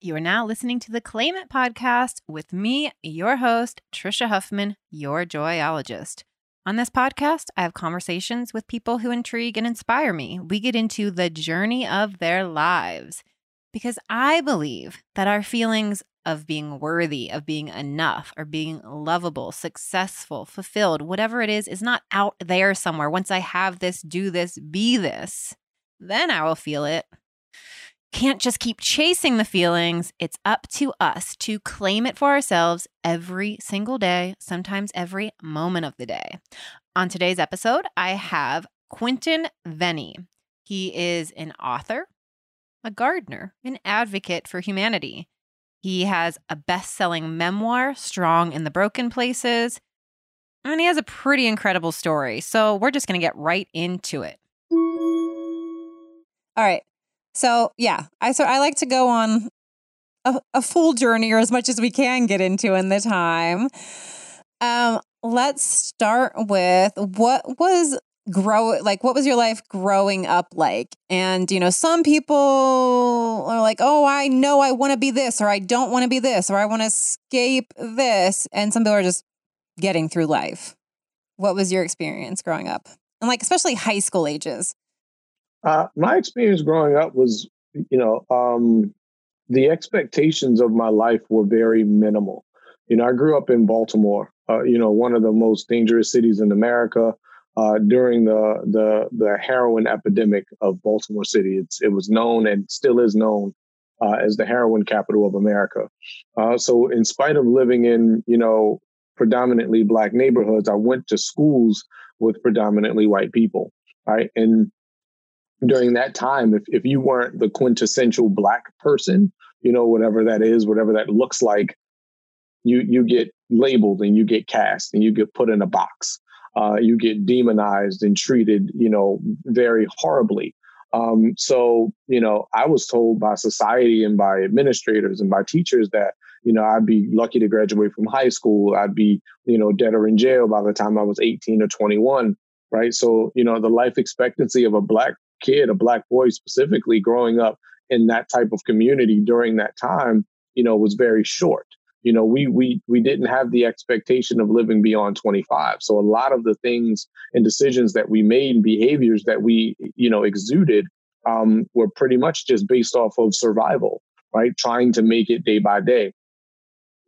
You are now listening to the Claim It podcast with me, your host, Trisha Huffman, your joyologist. On this podcast, I have conversations with people who intrigue and inspire me. We get into the journey of their lives because I believe that our feelings of being worthy, of being enough, or being lovable, successful, fulfilled, whatever it is, is not out there somewhere. Once I have this, do this, be this, then I will feel it can't just keep chasing the feelings. It's up to us to claim it for ourselves every single day, sometimes every moment of the day. On today's episode, I have Quentin Vennie. He is an author, a gardener, an advocate for humanity. He has a best selling memoir, Strong in the Broken Places, and he has a pretty incredible story. So we're just going to get right into it. All right. So yeah, I so I like to go on a, a full journey or as much as we can get into in the time. Um, let's start with what was grow like what was your life growing up like? And you know some people are like oh i know i want to be this or i don't want to be this or i want to escape this and some people are just getting through life. What was your experience growing up? And like especially high school ages uh, my experience growing up was, you know, um, the expectations of my life were very minimal. You know, I grew up in Baltimore, uh, you know, one of the most dangerous cities in America. Uh, during the the the heroin epidemic of Baltimore City, it's, it was known and still is known uh, as the heroin capital of America. Uh, so, in spite of living in you know predominantly black neighborhoods, I went to schools with predominantly white people. Right, and during that time, if, if you weren't the quintessential black person, you know, whatever that is, whatever that looks like, you you get labeled and you get cast and you get put in a box. Uh, you get demonized and treated, you know, very horribly. Um, so, you know, I was told by society and by administrators and by teachers that, you know, I'd be lucky to graduate from high school. I'd be, you know, dead or in jail by the time I was 18 or 21 right? So, you know, the life expectancy of a black kid, a black boy specifically, growing up in that type of community during that time, you know, was very short. You know, we we we didn't have the expectation of living beyond 25. So a lot of the things and decisions that we made and behaviors that we, you know, exuded um, were pretty much just based off of survival, right? Trying to make it day by day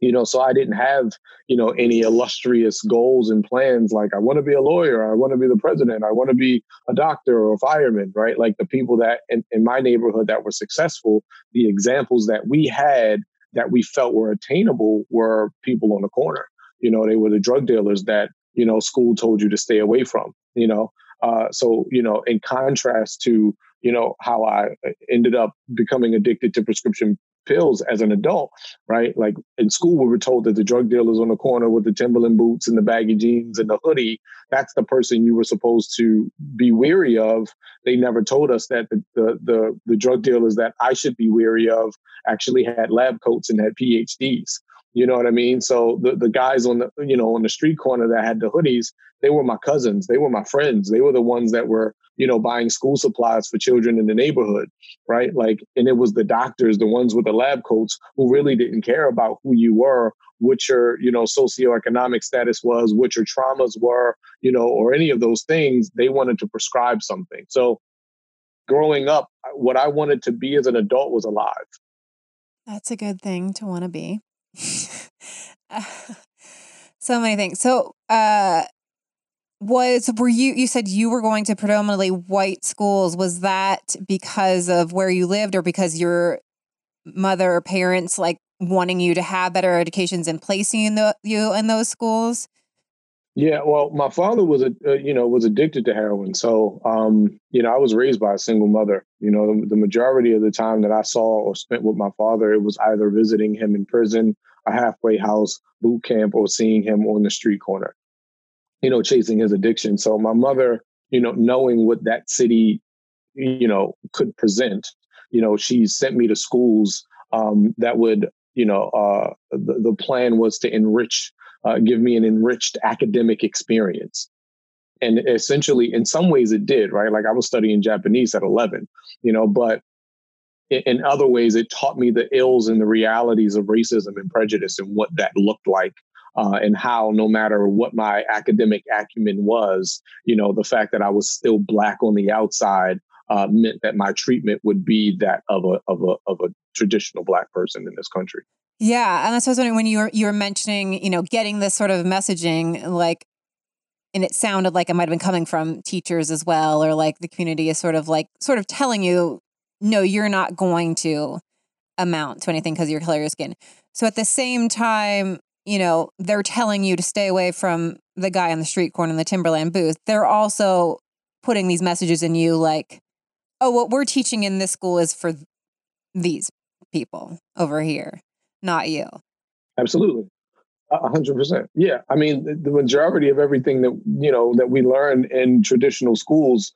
you know so i didn't have you know any illustrious goals and plans. Like i want to be a lawyer i want to be the president i want to be a doctor or a fireman right? Like the people that in, in my neighborhood that were successful the examples that we had that we felt were attainable were people on the corner. You know they were the drug dealers that you know school told you to stay away from you know? Uh, so you know in contrast to you know how i ended up becoming addicted to prescription pills as an adult, right? Like in school, we were told that the drug dealers on the corner with the Timberland boots and the baggy jeans and the hoodie, that's the person you were supposed to be weary of. They never told us that the, the, the, the drug dealers that I should be weary of actually had lab coats and had PhDs. You know what I mean? So the, the guys on the you know on the street corner that had the hoodies, they were my cousins, they were my friends, they were the ones that were you know buying school supplies for children in the neighborhood, right? Like, and it was the doctors, the ones with the lab coats, who really didn't care about who you were, what your you know socioeconomic status was, what your traumas were, you know, or any of those things. They wanted to prescribe something. So growing up, what I wanted to be as an adult was alive. That's a good thing to want to be. so many things. So, uh, was were you you said you were going to predominantly white schools was that because of where you lived or because your mother or parents like wanting you to have better educations and placing in the, you in those schools yeah, well, my father was a uh, you know was addicted to heroin, so um, you know I was raised by a single mother. You know, the, the, majority of the time that I saw or spent with my father, it was either visiting him in prison, a halfway house, boot camp, or seeing him on the street corner. You know, chasing his addiction. So my mother, you know, knowing what that city, you know, could present, you know, she sent me to schools um, that would, you know, uh, the, the plan was to enrich uh, give me an enriched academic experience. And essentially, in some ways, it did, right? Like I was studying Japanese at 11, you know, but in other ways, it taught me the ills and the realities of racism and prejudice and what that looked like. Uh, and how, no matter what my academic acumen was, you know, the fact that I was still black on the outside uh, meant that my treatment would be that of a of a of a traditional black person in this country. Yeah, and that's what I was wondering when you were you were mentioning, you know, getting this sort of messaging, like, and it sounded like it might have been coming from teachers as well, or like the community is sort of like sort of telling you, no, you're not going to amount to anything because of your color your skin. So at the same time, you know, they're telling you to stay away from the guy on the street corner in the Timberland booth. They're also putting these messages in you, like, oh, what we're teaching in this school is for these people over here not you. Absolutely. A hundred percent. Yeah. I mean, the, majority of everything that, you know, that we learn in traditional schools,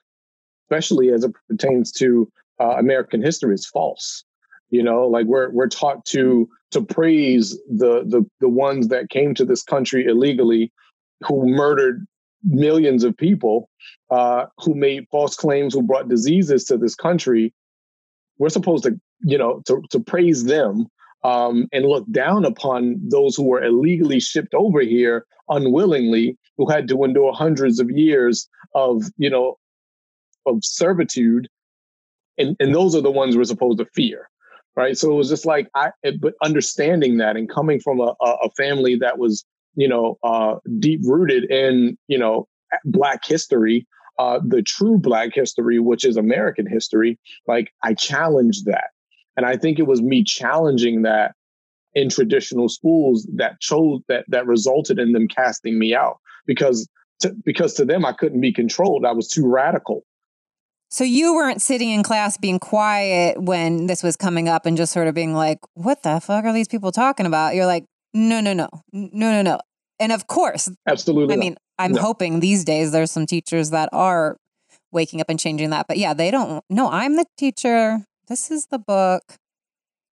especially as it pertains to uh, American history is false. You know, like we're, we're taught to, to praise the, the, the ones that came to this country illegally, who murdered millions of people, uh, who made false claims, who brought diseases to this country. We're supposed to, you know, to, to praise them um, and look down upon those who were illegally shipped over here unwillingly, who had to endure hundreds of years of, you know, of servitude. And, and those are the ones we're supposed to fear. Right. So it was just like, I, but understanding that and coming from a, a family that was, you know, uh, deep rooted in, you know, Black history, uh, the true Black history, which is American history, like I challenged that. And I think it was me challenging that in traditional schools that chose that that resulted in them casting me out because to, because to them I couldn't be controlled. I was too radical. So you weren't sitting in class being quiet when this was coming up and just sort of being like, "What the fuck are these people talking about?" You're like, "No, no, no, no, no, no." And of course, absolutely. I mean, I'm no. hoping these days there's some teachers that are waking up and changing that. But yeah, they don't. No, I'm the teacher this is the book.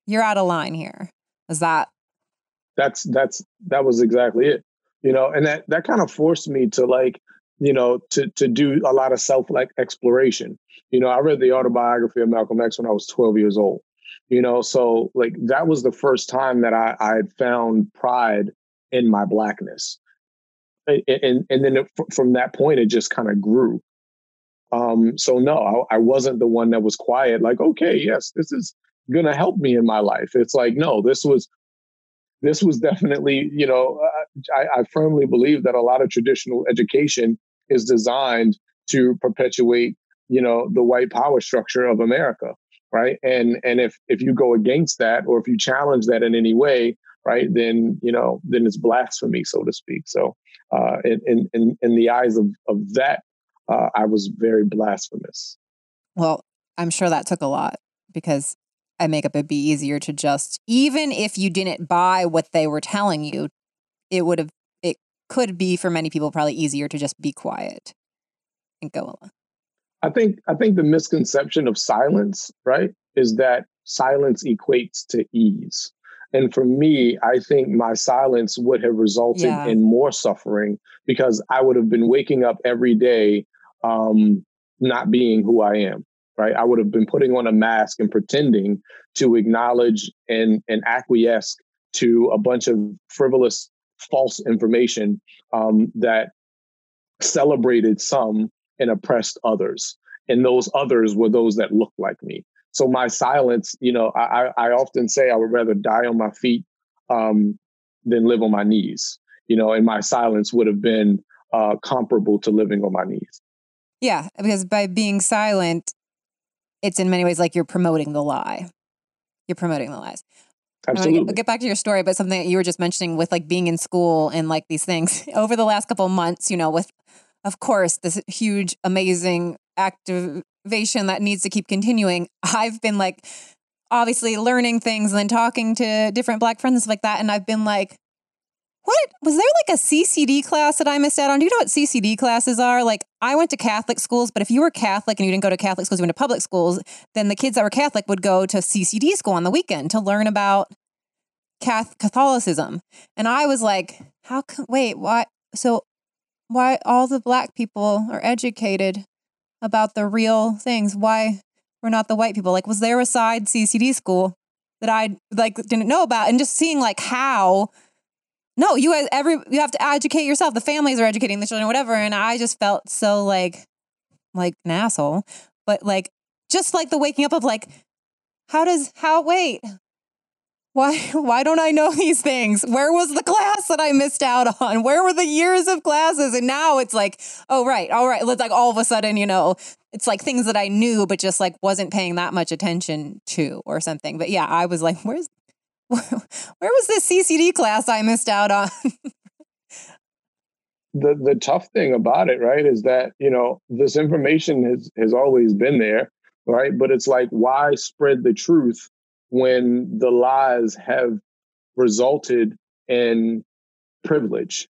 You're out of line here. Is that? That's that's that was exactly it. You know, and that that kind of forced me to like, you know, to to do a lot of self like exploration. You know, I read the autobiography of Malcolm X when I was 12 years old. You know, so like that was the first time that I I had found pride in my blackness. And and, and then it, from that point it just kind of grew um, so no, I, I wasn't the one that was quiet. Like, okay, yes, this is going to help me in my life. It's like, no, this was, this was definitely, you know, uh, I, I firmly believe that a lot of traditional education is designed to perpetuate, you know, the white power structure of America, right? And and if if you go against that, or if you challenge that in any way, right, then you know, then it's blasphemy, so to speak. So, uh, in in in the eyes of of that uh, I was very blasphemous. Well, I'm sure that took a lot because I make up it'd be easier to just, even if you didn't buy what they were telling you, it would have, it could be for many people probably easier to just be quiet and go along. I think, I think the misconception of silence, right, is that silence equates to ease. And for me, I think my silence would have resulted yeah. in more suffering because I would have been waking up every day um, not being who I am. Right. I would have been putting on a mask and pretending to acknowledge and, and acquiesce to a bunch of frivolous, false information um, that celebrated some and oppressed others. And those others were those that looked like me. So my silence, you know, I, I often say I would rather die on my feet um, than live on my knees. You know, and my silence would have been uh, comparable to living on my knees. Yeah, because by being silent, it's in many ways like you're promoting the lie. You're promoting the lies. Absolutely. Get, get back to your story, but something that you were just mentioning with like being in school and like these things over the last couple months, you know, with of course this huge, amazing activation that needs to keep continuing. I've been like obviously learning things and then talking to different black friends like that. And I've been like, what was there like a CCD class that I missed out on? Do you know what CCD classes are? Like I went to Catholic schools, but if you were Catholic and you didn't go to Catholic schools, you went to public schools, then the kids that were Catholic would go to CCD school on the weekend to learn about Catholicism. And I was like, how come wait, why so why all the black people are educated about the real things? Why we're not the white people. Like, was there a side CCD school that I like didn't know about? And just seeing like how no, you guys every you have to educate yourself. The families are educating the children, whatever. And I just felt so like like an asshole. But like just like the waking up of like, how does how wait? Why why don't I know these things? Where was the class that I missed out on? Where were the years of classes? And now it's like, oh right, all right. Let's like all of a sudden, you know, it's like things that I knew but just like wasn't paying that much attention to or something. But yeah, I was like, where's where was this CCD class I missed out on? the the tough thing about it, right, is that you know this information has has always been there, right? But it's like why spread the truth when the lies have resulted in privilege?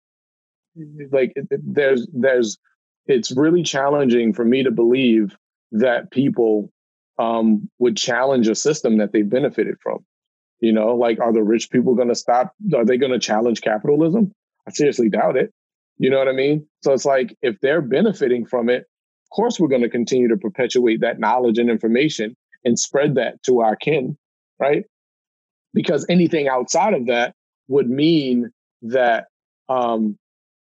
Like there's there's it's really challenging for me to believe that people um, would challenge a system that they benefited from. You know, like, are the rich people going to stop? Are they going to challenge capitalism? I seriously doubt it. You know what I mean? So it's like, if they're benefiting from it, of course, we're going to continue to perpetuate that knowledge and information and spread that to our kin, right? Because anything outside of that would mean that um,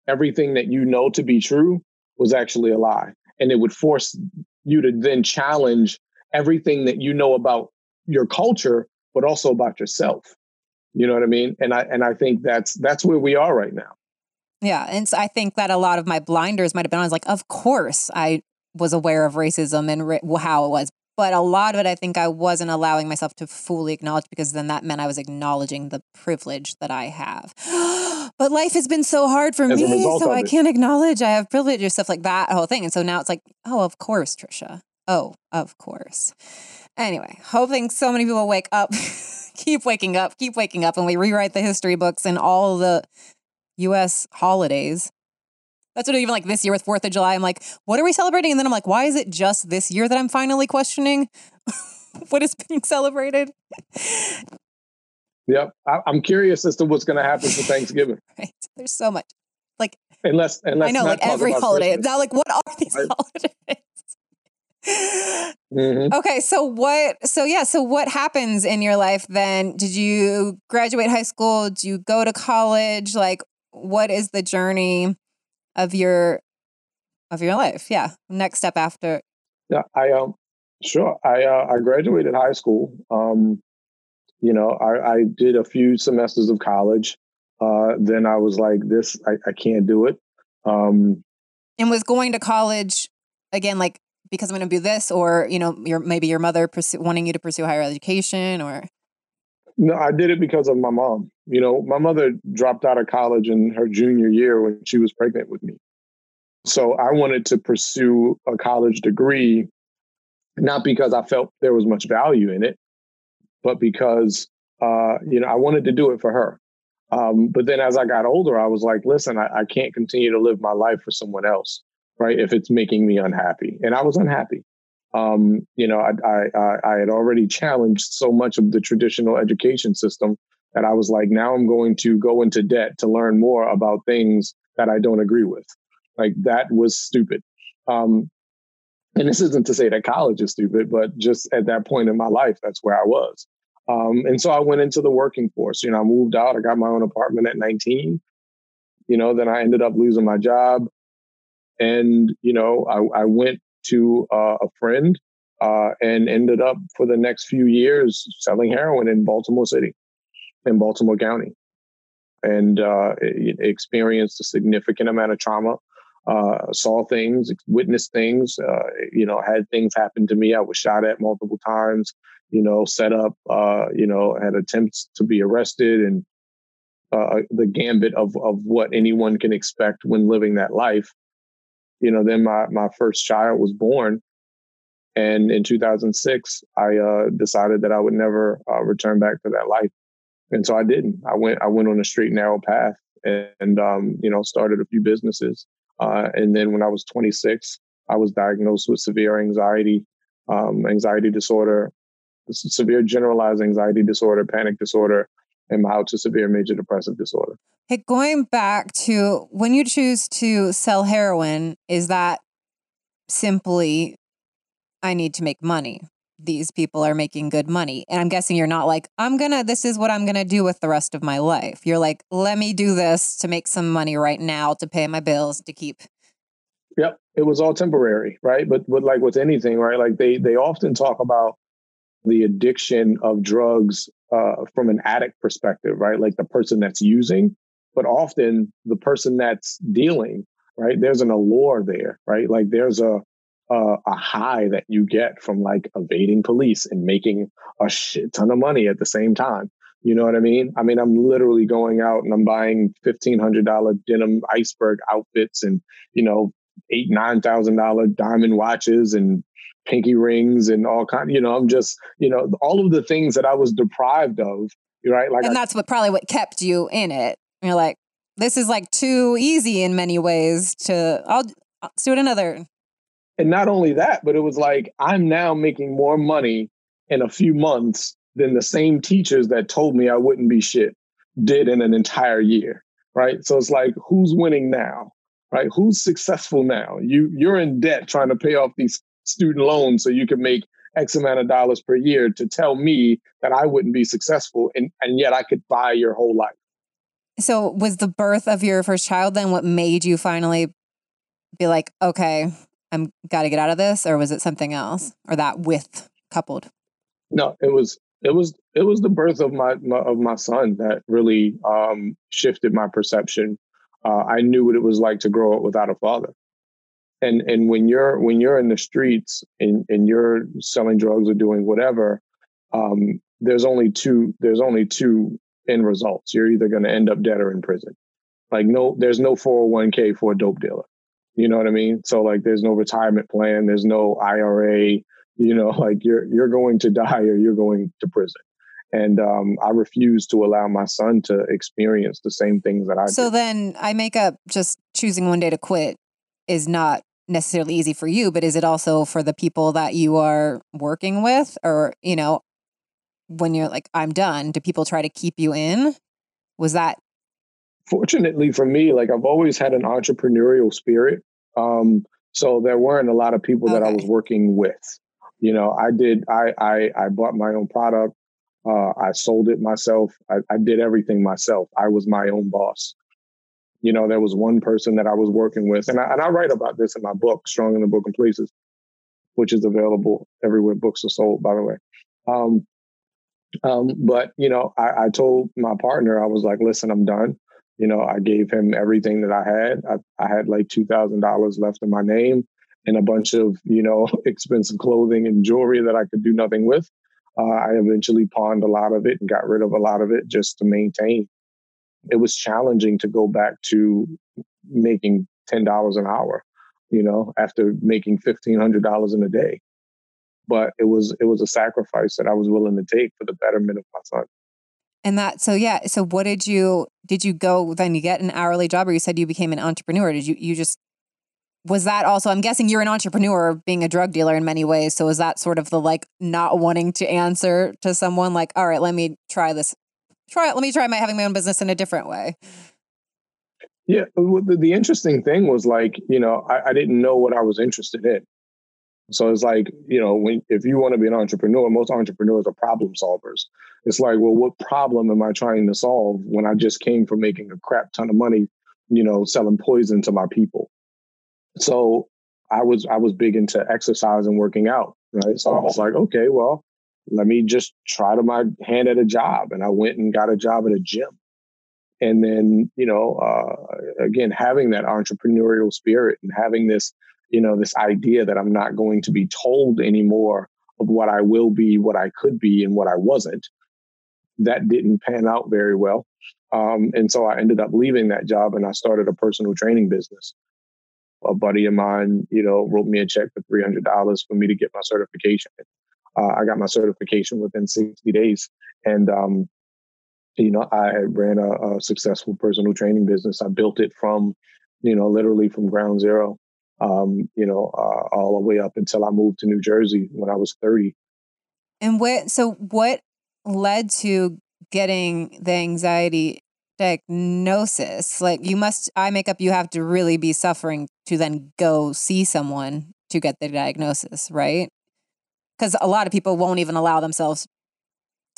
everything that you know to be true was actually a lie. And it would force you to then challenge everything that you know about your culture but also about yourself. You know what I mean? And I and I think that's that's where we are right now. Yeah, and so I think that a lot of my blinders might have been I was like, of course I was aware of racism and ri- how it was, but a lot of it I think I wasn't allowing myself to fully acknowledge because then that meant I was acknowledging the privilege that I have. but life has been so hard for As me, so I can't acknowledge I have privilege or stuff like that whole thing. And so now it's like, oh, of course, Trisha. Oh, of course. Anyway, hoping so many people wake up, keep waking up, keep waking up, and we rewrite the history books and all the US holidays. That's what even like this year with 4th of July, I'm like, what are we celebrating? And then I'm like, why is it just this year that I'm finally questioning what is being celebrated? Yep. I- am curious as to what's going to happen for Thanksgiving. right. There's so much. Like, unless, unless I know, like every holiday. Christmas. Now, like, what are these right. holidays? Mm-hmm. Okay, so what? So yeah, so what happens in your life then? Did you graduate high school? Do you go to college? Like, what is the journey of your of your life? Yeah, next step after. Yeah, I um, sure. I uh, I graduated high school. Um, you know, I, I did a few semesters of college. Uh, then I was like, this, I, I can't do it. Um, and was going to college again, like because I'm going to do this, or you know, your maybe your mother pursue, wanting you to pursue higher education, or no, I did it because of my mom. You know, my mother dropped out of college in her junior year when she was pregnant with me. So I wanted to pursue a college degree, not because I felt there was much value in it, but because uh, you know I wanted to do it for her. Um, but then as I got older, I was like, listen, I, I can't continue to live my life for someone else right? If it's making me unhappy. And I was unhappy. Um, you know, I, I, I had already challenged so much of the traditional education system that I was like, now I'm going to go into debt to learn more about things that I don't agree with. Like that was stupid. Um, and this isn't to say that college is stupid, but just at that point in my life, that's where I was. Um, and so I went into the working force. You know, I moved out. I got my own apartment at 19. You know, then I ended up losing my job. And, you know, I, I went to uh, a friend uh, and ended up for the next few years selling heroin in Baltimore City, in Baltimore County, and uh, experienced a significant amount of trauma. Uh, saw things, witnessed things, uh, you know, had things happen to me. I was shot at multiple times, you know, set up, uh, you know, had attempts to be arrested and the gambit of, of what anyone can expect when living that life you know, then my, my first child was born. And in 2006, I uh, decided that I would never uh, return back to that life. And so I didn't. I went, I went on a straight, narrow path and, and um, you know, started a few businesses. Uh, and then when I was 26, I was diagnosed with severe anxiety, um, anxiety disorder, severe generalized anxiety disorder, panic disorder, and mild to severe major depressive disorder. Hey, going back to when you choose to sell heroin, is that simply I need to make money? these people are making good money. And I'm guessing you're not like, I'm going to, this is what I'm going to do with the rest of my life. You're like, let me do this to make some money right now to pay my bills, to keep. Yep. It was all temporary, right? But, but like with anything, right? Like they, they often talk about the addiction of drugs uh, from an addict perspective, right? Like the person that's using, but often the person that's dealing, right? There's an allure there, right? Like there's a, uh, a high that you get from like evading police and making a shit ton of money at the same time. You know what I mean? I mean, I'm literally going out and I'm buying fifteen hundred dollar denim iceberg outfits and you know eight nine thousand dollar diamond watches and pinky rings and all kind. You know, I'm just you know all of the things that I was deprived of. Right, like, and that's what probably what kept you in it. You're like, this is like too easy in many ways. To I'll, I'll do it another and not only that, but it was like, I'm now making more money in a few months than the same teachers that told me I wouldn't be shit did in an entire year. Right. So it's like, who's winning now? Right. Who's successful now? You you're in debt trying to pay off these student loans so you can make X amount of dollars per year to tell me that I wouldn't be successful and, and yet I could buy your whole life. So was the birth of your first child then what made you finally be like, okay, I'm got to get out of this, or was it something else, or that with coupled? No, it was it was it was the birth of my, my of my son that really um, shifted my perception. Uh, I knew what it was like to grow up without a father, and and when you're when you're in the streets and and you're selling drugs or doing whatever, um, there's only two there's only two end results. You're either going to end up dead or in prison. Like no, there's no 401k for a dope dealer. You know what I mean? So like there's no retirement plan, there's no IRA, you know, like you're you're going to die or you're going to prison. And um, I refuse to allow my son to experience the same things that I So then I make up just choosing one day to quit is not necessarily easy for you, but is it also for the people that you are working with? Or, you know, when you're like, I'm done, do people try to keep you in? Was that fortunately for me, like I've always had an entrepreneurial spirit. Um, so there weren't a lot of people okay. that I was working with. You know, I did. I I, I bought my own product. Uh, I sold it myself. I, I did everything myself. I was my own boss. You know, there was one person that I was working with, and I, and I write about this in my book, Strong in the Book Broken Places, which is available everywhere books are sold, by the way. Um, um, but you know, I, I told my partner, I was like, "Listen, I'm done. You know, I gave him everything that I had. I, I had like two thousand dollars left in my name and a bunch of you know expensive clothing and jewelry that I could do nothing with. Uh, I eventually pawned a lot of it and got rid of a lot of it just to maintain. It was challenging to go back to making ten dollars an hour, you know, after making fifteen hundred dollars in a day. But it was it was a sacrifice that I was willing to take for the betterment of my son. And that so yeah, so what did you did you go then you get an hourly job or you said you became an entrepreneur? Did you you just was that also I'm guessing you're an entrepreneur being a drug dealer in many ways. So is that sort of the like not wanting to answer to someone like, all right, let me try this. Try it. Let me try my having my own business in a different way. Yeah. The, the interesting thing was like, you know, I, I didn't know what I was interested in. So it's like, you know, when if you want to be an entrepreneur, most entrepreneurs are problem solvers. It's like, well, what problem am I trying to solve when I just came from making a crap ton of money, you know, selling poison to my people? So I was I was big into exercise and working out, right? So I was oh. like, okay, well, let me just try to my hand at a job, and I went and got a job at a gym. And then, you know, uh, again, having that entrepreneurial spirit and having this you know, this idea that I'm not going to be told anymore of what I will be, what I could be, and what I wasn't. That didn't pan out very well. Um, and so I ended up leaving that job and I started a personal training business. A buddy of mine, you know, wrote me a check for $300 for me to get my certification. Uh, I got my certification within 60 days. And, um, you know, I had ran a, a successful personal training business. I built it from, you know, literally from ground zero um, you know, uh, all the way up until I moved to New Jersey when I was 30. And what, so what led to getting the anxiety diagnosis? Like you must, I make up, you have to really be suffering to then go see someone to get the diagnosis, right? Because a lot of people won't even allow themselves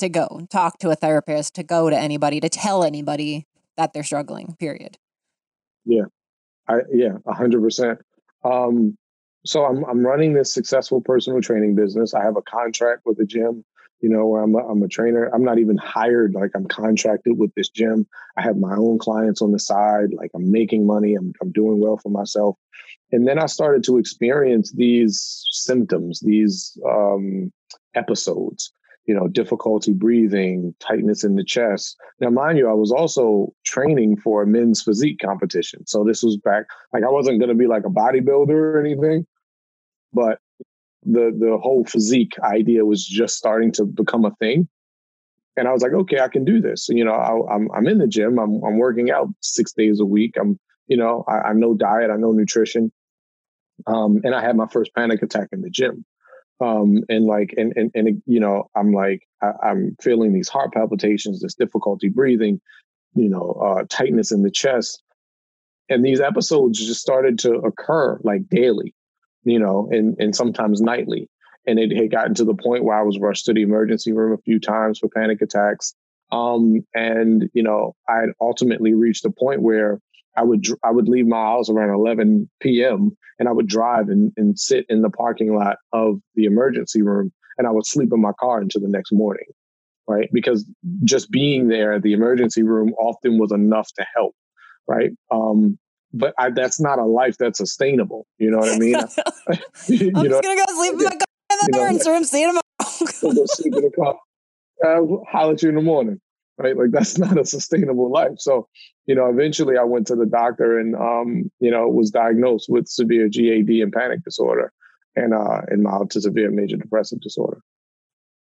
to go talk to a therapist, to go to anybody, to tell anybody that they're struggling. Period. Yeah, I yeah, a hundred percent. Um, so I'm I'm running this successful personal training business. I have a contract with a gym, you know, where I'm a, I'm a trainer. I'm not even hired; like I'm contracted with this gym. I have my own clients on the side. Like I'm making money. I'm I'm doing well for myself. And then I started to experience these symptoms, these um, episodes you know, difficulty breathing, tightness in the chest. Now, mind you, I was also training for a men's physique competition. So this was back, like I wasn't going to be like a bodybuilder or anything, but the the whole physique idea was just starting to become a thing. And I was like, okay, I can do this. You know, I, am I'm, I'm in the gym. I'm I'm working out six days a week. I'm you know I, I know diet. I know nutrition. Um, and I had my first panic attack in the gym. Um, and like and and and you know i'm like I, am feeling these heart palpitations this difficulty breathing you know uh, tightness in the chest. And these episodes just started to occur like daily you know and and sometimes nightly. And it had gotten to the point where i was rushed to the emergency room a few times for panic attacks. Um, and you know i had ultimately reached a point where I would I would leave my house around 11 p.m. and I would drive and, and sit in the parking lot of the emergency room and I would sleep in my car until the next morning, right? Because just being there at the emergency room often was enough to help, right? Um, but I, that's not a life that's sustainable. You know what I mean? you I'm know, just gonna go sleep in my car in the emergency room. See you tomorrow. go sleep in the car. I'll holler at you in the morning right? Like that's not a sustainable life. So, you know, eventually I went to the doctor and, um, you know, was diagnosed with severe GAD and panic disorder and, uh, and mild to severe major depressive disorder.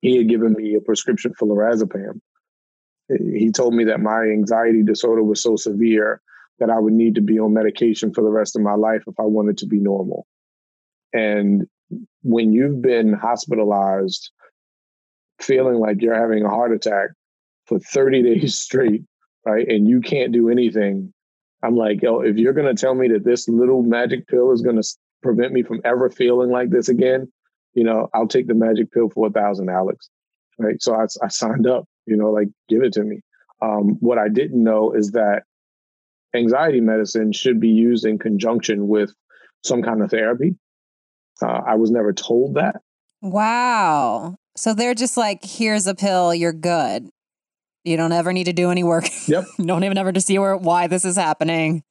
He had given me a prescription for lorazepam. He told me that my anxiety disorder was so severe that I would need to be on medication for the rest of my life if I wanted to be normal. And when you've been hospitalized, feeling like you're having a heart attack, for 30 days straight, right? And you can't do anything. I'm like, yo, if you're going to tell me that this little magic pill is going to prevent me from ever feeling like this again, you know, I'll take the magic pill for a thousand Alex. Right. So I, I signed up, you know, like give it to me. Um, what I didn't know is that anxiety medicine should be used in conjunction with some kind of therapy. Uh, I was never told that. Wow. So they're just like, here's a pill, you're good. You don't ever need to do any work. Yep. don't even ever to see where why this is happening.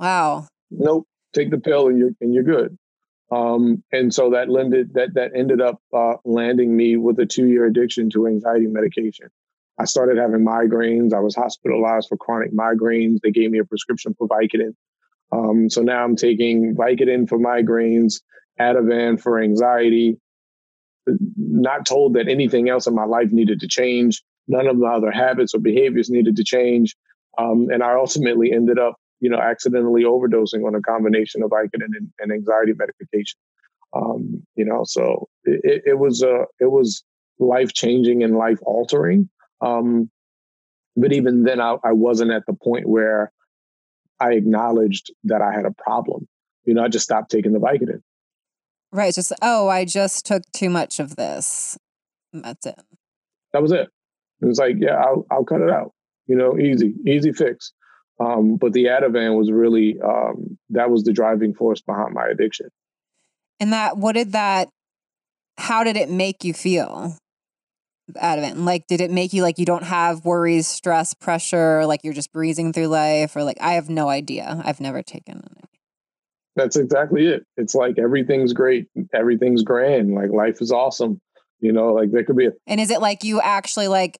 Wow. Nope. Take the pill and you're and you're good. Um, and so that landed that that ended up uh, landing me with a two year addiction to anxiety medication. I started having migraines. I was hospitalized for chronic migraines. They gave me a prescription for Vicodin. Um, so now I'm taking Vicodin for migraines, Ativan for anxiety. Not told that anything else in my life needed to change. None of my other habits or behaviors needed to change. Um, and I ultimately ended up, you know, accidentally overdosing on a combination of Vicodin and, and anxiety medication. Um, you know, so it, it was uh, it was life changing and life altering. Um, but even then, I, I wasn't at the point where I acknowledged that I had a problem. You know, I just stopped taking the Vicodin. Right. Just oh, I just took too much of this. That's it. That was it. It was like, yeah, I'll, I'll cut it out. You know, easy, easy fix. Um, but the Ativan was really um, that was the driving force behind my addiction. And that, what did that? How did it make you feel? Ativan, like, did it make you like you don't have worries, stress, pressure, like you're just breezing through life, or like I have no idea. I've never taken it. That's exactly it. It's like everything's great, everything's grand, like life is awesome. You know, like there could be a And is it like you actually like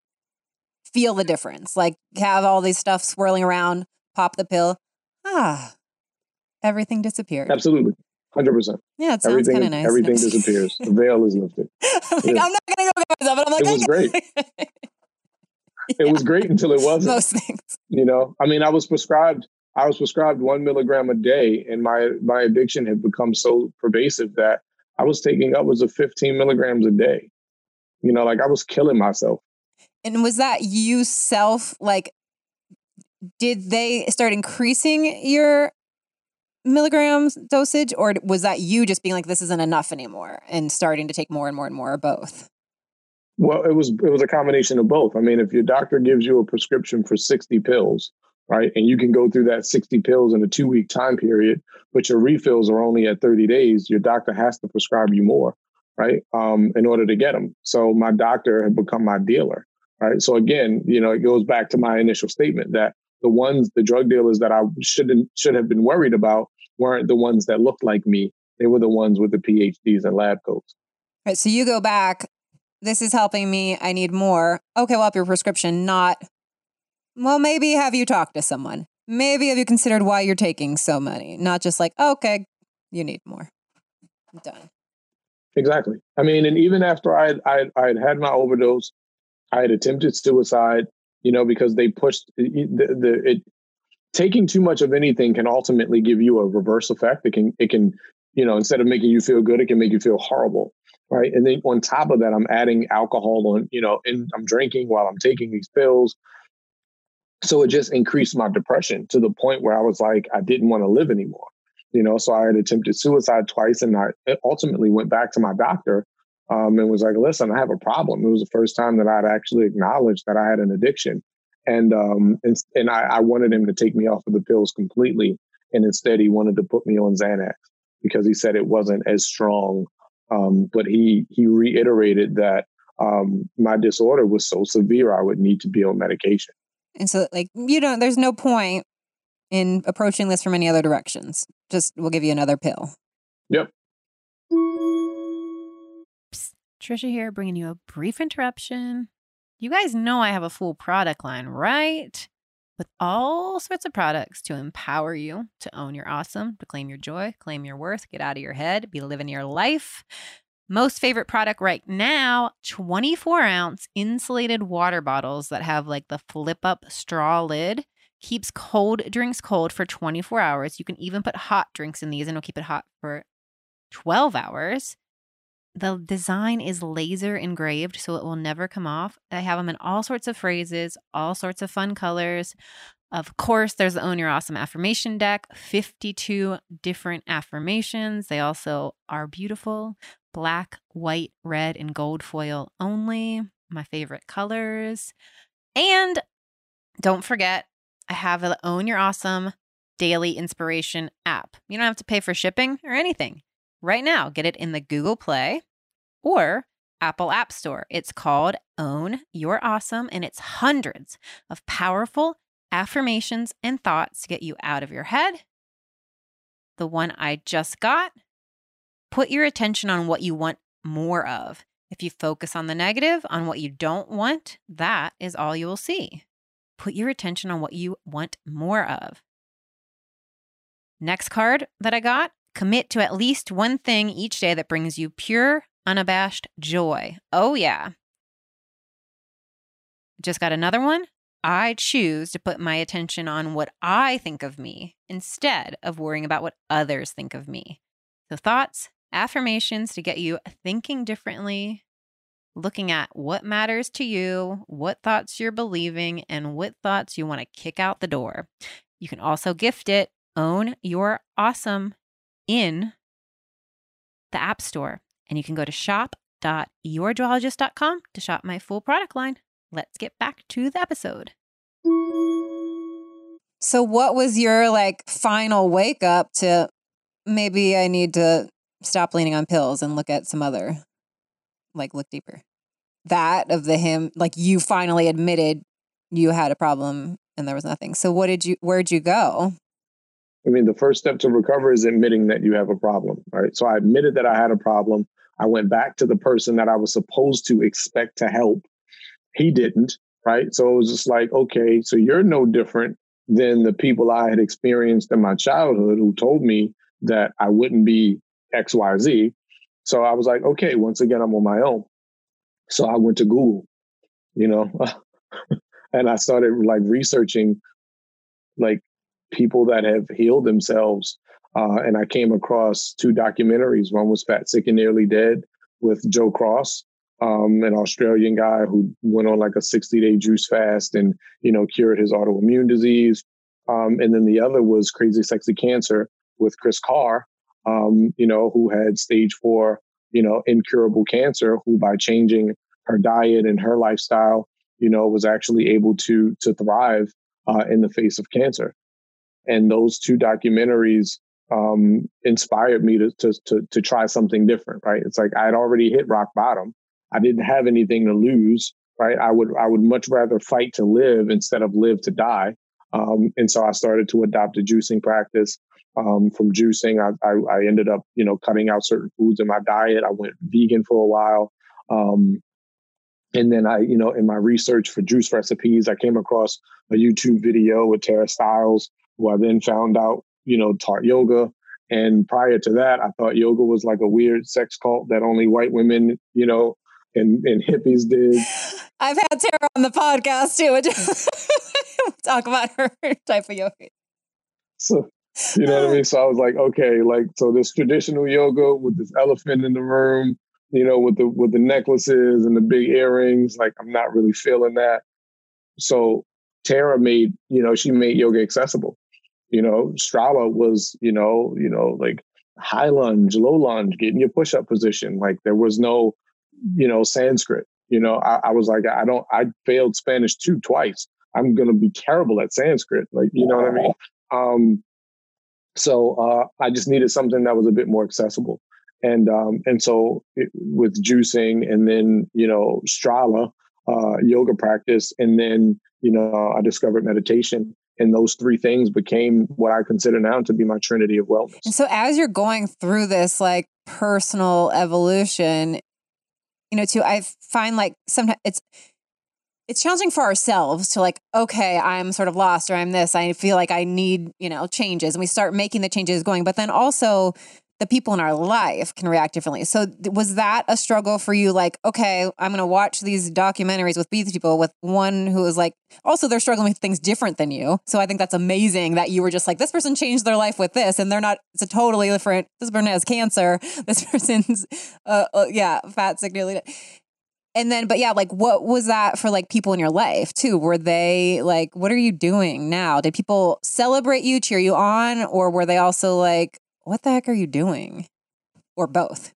feel the difference. Like have all these stuff swirling around, pop the pill. Ah, everything disappeared. Absolutely. Hundred percent. Yeah, it sounds kind of nice. Everything disappears. The veil is lifted. like, yeah. I'm not gonna go get myself, but I'm like, it was great. yeah. It was great until it wasn't. Most things. You know, I mean, I was prescribed. I was prescribed one milligram a day, and my my addiction had become so pervasive that I was taking upwards of 15 milligrams a day. You know, like I was killing myself. And was that you self like did they start increasing your milligrams dosage, or was that you just being like, this isn't enough anymore and starting to take more and more and more, or both? Well, it was it was a combination of both. I mean, if your doctor gives you a prescription for 60 pills, right, and you can go through that 60 pills in a two week time period, but your refills are only at 30 days, your doctor has to prescribe you more, right, um, in order to get them. So my doctor had become my dealer, right. So again, you know, it goes back to my initial statement that the ones, the drug dealers that I shouldn't should have been worried about weren't the ones that looked like me. They were the ones with the PhDs and lab coats. Right. So you go back. This is helping me. I need more. Okay, well, up your prescription. Not. Well, maybe have you talked to someone? Maybe have you considered why you're taking so many? Not just like, okay, you need more. I'm done. Exactly. I mean, and even after I I I had had my overdose, I had attempted suicide you know, because they pushed the, the it taking too much of anything can ultimately give you a reverse effect. It can it can, you know, instead of making you feel good, it can make you feel horrible. Right. And then on top of that, I'm adding alcohol on, you know, and I'm drinking while I'm taking these pills. So it just increased my depression to the point where I was like, I didn't want to live anymore. You know, so I had attempted suicide twice and I ultimately went back to my doctor um, and was like, listen, I have a problem. It was the first time that I'd actually acknowledged that I had an addiction. And um, and, and I, I wanted him to take me off of the pills completely. And instead, he wanted to put me on Xanax because he said it wasn't as strong. Um, but he he reiterated that um, my disorder was so severe, I would need to be on medication. And so, like, you don't, there's no point in approaching this from any other directions. Just we'll give you another pill. Yep. Trisha here, bringing you a brief interruption. You guys know I have a full product line, right? With all sorts of products to empower you to own your awesome, to claim your joy, claim your worth, get out of your head, be living your life. Most favorite product right now 24 ounce insulated water bottles that have like the flip up straw lid. Keeps cold drinks cold for 24 hours. You can even put hot drinks in these and it'll keep it hot for 12 hours. The design is laser engraved, so it will never come off. I have them in all sorts of phrases, all sorts of fun colors. Of course, there's the Own Your Awesome affirmation deck, 52 different affirmations. They also are beautiful black, white, red, and gold foil only. My favorite colors. And don't forget, I have the Own Your Awesome daily inspiration app. You don't have to pay for shipping or anything right now. Get it in the Google Play or Apple App Store. It's called Own Your Awesome, and it's hundreds of powerful affirmations and thoughts to get you out of your head. The one I just got put your attention on what you want more of. If you focus on the negative, on what you don't want, that is all you will see. Put your attention on what you want more of. Next card that I got Commit to at least one thing each day that brings you pure, unabashed joy. Oh, yeah. Just got another one. I choose to put my attention on what I think of me instead of worrying about what others think of me. So, thoughts, affirmations to get you thinking differently, looking at what matters to you, what thoughts you're believing, and what thoughts you want to kick out the door. You can also gift it. Own your awesome in the App Store. And you can go to shop.yourjoyologist.com to shop my full product line. Let's get back to the episode. So, what was your like final wake up to maybe I need to stop leaning on pills and look at some other, like, look deeper? That of the him, like, you finally admitted you had a problem and there was nothing. So, what did you, where'd you go? I mean, the first step to recover is admitting that you have a problem, right? So I admitted that I had a problem. I went back to the person that I was supposed to expect to help. He didn't, right? So it was just like, okay, so you're no different than the people I had experienced in my childhood who told me that I wouldn't be XYZ. So I was like, okay, once again, I'm on my own. So I went to Google, you know, and I started like researching like people that have healed themselves. Uh, and I came across two documentaries. One was Fat, Sick, and Nearly Dead with Joe Cross, um, an Australian guy who went on like a 60 day juice fast and, you know, cured his autoimmune disease. Um, and then the other was Crazy Sexy Cancer with Kris Carr, um, you know, who had stage four, you know, incurable cancer, who by changing her diet and her lifestyle, you know, was actually able to to thrive uh, in the face of cancer. And those two documentaries um, inspired me to, to, to to try something different. Right? It's like I had already hit rock bottom. I didn't have anything to lose. Right? I would I would much rather fight to live instead of live to die. Um, and so I started to adopt a juicing practice. Um, from juicing, I, I, I ended up you know cutting out certain foods in my diet. I went vegan for a while. Um, and then I, you know, in my research for juice recipes, I came across a YouTube video with Tara Stiles, who I then found out you know, taught yoga. And prior to that, I thought yoga was like a weird sex cult that only white women, you know, and, and hippies did. I've had Tara on the podcast too. Talk about her type of yoga. So, you know what I mean? So I was like, okay, like, so this traditional yoga with this elephant in the room, you know, with the with the necklaces and the big earrings, like I'm not really feeling that. So Tara made, you know, she made yoga accessible. You know, Strala was, you know, you know, like high lunge, low lunge, getting your push up position. Like there was no, you know, Sanskrit. You know, I, I was like, I don't, I failed Spanish two twice. I'm gonna be terrible at Sanskrit. Like, you know what I mean? Um, so uh, I just needed something that was a bit more accessible. And um, and so it, with juicing and then you know Strala uh, yoga practice and then you know I discovered meditation and those three things became what I consider now to be my trinity of wellness. And so as you're going through this like personal evolution, you know, too, I find like sometimes it's it's challenging for ourselves to like, okay, I'm sort of lost or I'm this. I feel like I need, you know, changes. And we start making the changes going. But then also the people in our life can react differently. So was that a struggle for you? Like, okay, I'm going to watch these documentaries with these people with one who is like, also they're struggling with things different than you. So I think that's amazing that you were just like, this person changed their life with this and they're not, it's a totally different, this person has cancer. This person's, uh, uh yeah, fat, sick, nearly. Dead. And then, but yeah, like what was that for like people in your life too? Were they like, what are you doing now? Did people celebrate you, cheer you on? Or were they also like, what the heck are you doing? Or both?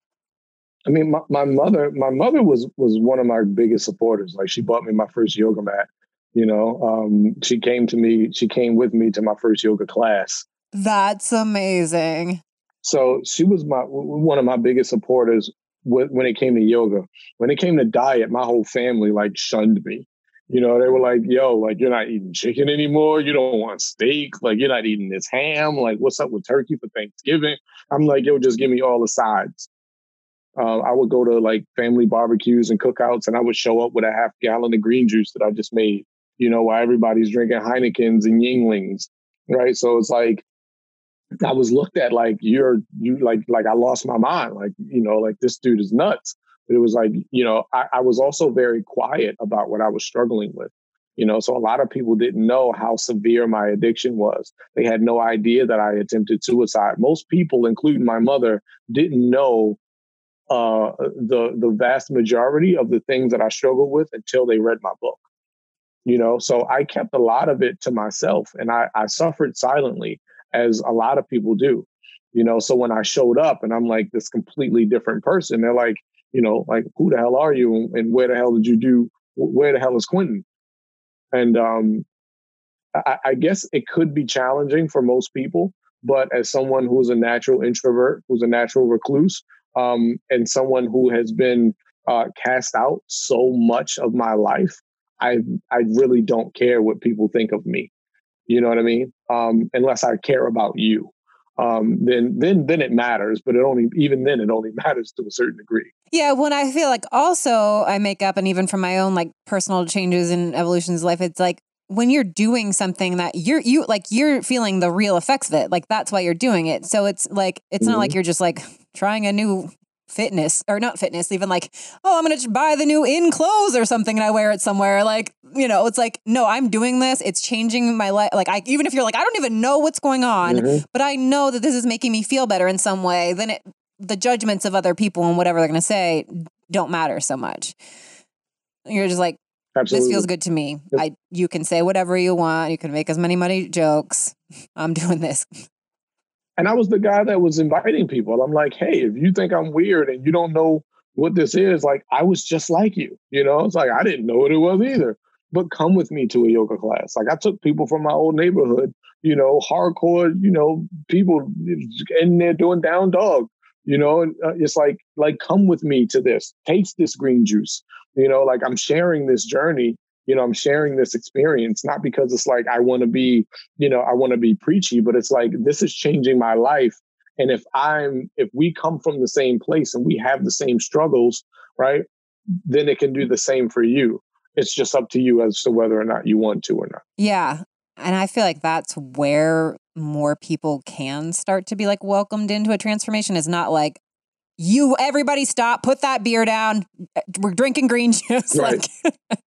I mean, my, my mother, my mother was was one of my biggest supporters. Like she bought me my first yoga mat. You know, um, she came to me, she came with me to my first yoga class. That's amazing. So she was my one of my biggest supporters when it came to yoga. When it came to diet, my whole family like shunned me. You know, they were like, yo, like, you're not eating chicken anymore. You don't want steak. Like, you're not eating this ham. Like, what's up with turkey for Thanksgiving? I'm like, yo, just give me all the sides. Uh, I would go to like family barbecues and cookouts, and I would show up with a half gallon of green juice that I just made, you know, while everybody's drinking Heinekens and Yuenglings. right? So it's like, I was looked at like you're you like like I lost my mind like you know like this dude is nuts but it was like, you know, I, I was also very quiet about what I was struggling with. You know, so a lot of people didn't know how severe my addiction was. They had no idea that I attempted suicide. Most people, including my mother, didn't know uh, the the vast majority of the things that I struggled with until they read my book. You know, so I kept a lot of it to myself, and I, I suffered silently, as a lot of people do. You know, so when I showed up and I'm like this completely different person, they're like, you know, like who the hell are you and where the hell did you do? Where the hell is Quentin? And um, I, I guess it could be challenging for most people, but as someone who's a natural introvert, who's a natural recluse, um, and someone who has been uh, cast out so much of my life, I I really don't care what people think of me. You know what I mean? Um, unless I care about you um, then then then it matters. But it only even then it only matters to a certain degree. Yeah, when I feel like also I make up, and even from my own like personal changes and evolutions of life, it's like when you're doing something that you're you like you're feeling the real effects of it. Like that's why you're doing it. So it's like it's mm-hmm. not like you're just like trying a new fitness or not fitness, even like, oh, I'm going to buy the new in clothes or something and I wear it somewhere. Like, you know, it's like, no, I'm doing this. It's changing my life. Like, I, even if you're like, I don't even know what's going on, mm-hmm. but I know that this is making me feel better in some way, then it, the judgments of other people and whatever they're going to say don't matter so much. You're just like, Absolutely. this feels good to me. Yep. I, you can say whatever you want. You can make as many money jokes. I'm doing this. And I was the guy that was inviting people. I'm like, hey, if you think I'm weird and you don't know what this is, like I was just like you. You know, it's like I didn't know what it was either. But come with me to a yoga class. Like I took people from my old neighborhood, you know, hardcore, you know, people in there doing down dog. You know, uh, it's like like come with me to this. Taste this green juice. You know, like I'm sharing this journey you know, I'm sharing this experience, not because it's like I want to be, you know, I want to be preachy, but it's like this is changing my life. And if I'm, if we come from the same place and we have the same struggles, right, then it can do the same for you. It's just up to you as to whether or not you want to or not. Yeah. And I feel like that's where more people can start to be like welcomed into a transformation is not like, you everybody stop put that beer down we're drinking green juice right. like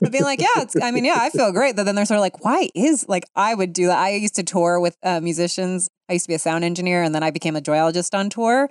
but being like, yeah, it's, I mean, yeah, I feel great. But then they're sort of like, why is like I would do that? I used to tour with uh, musicians. I used to be a sound engineer, and then I became a joyologist on tour.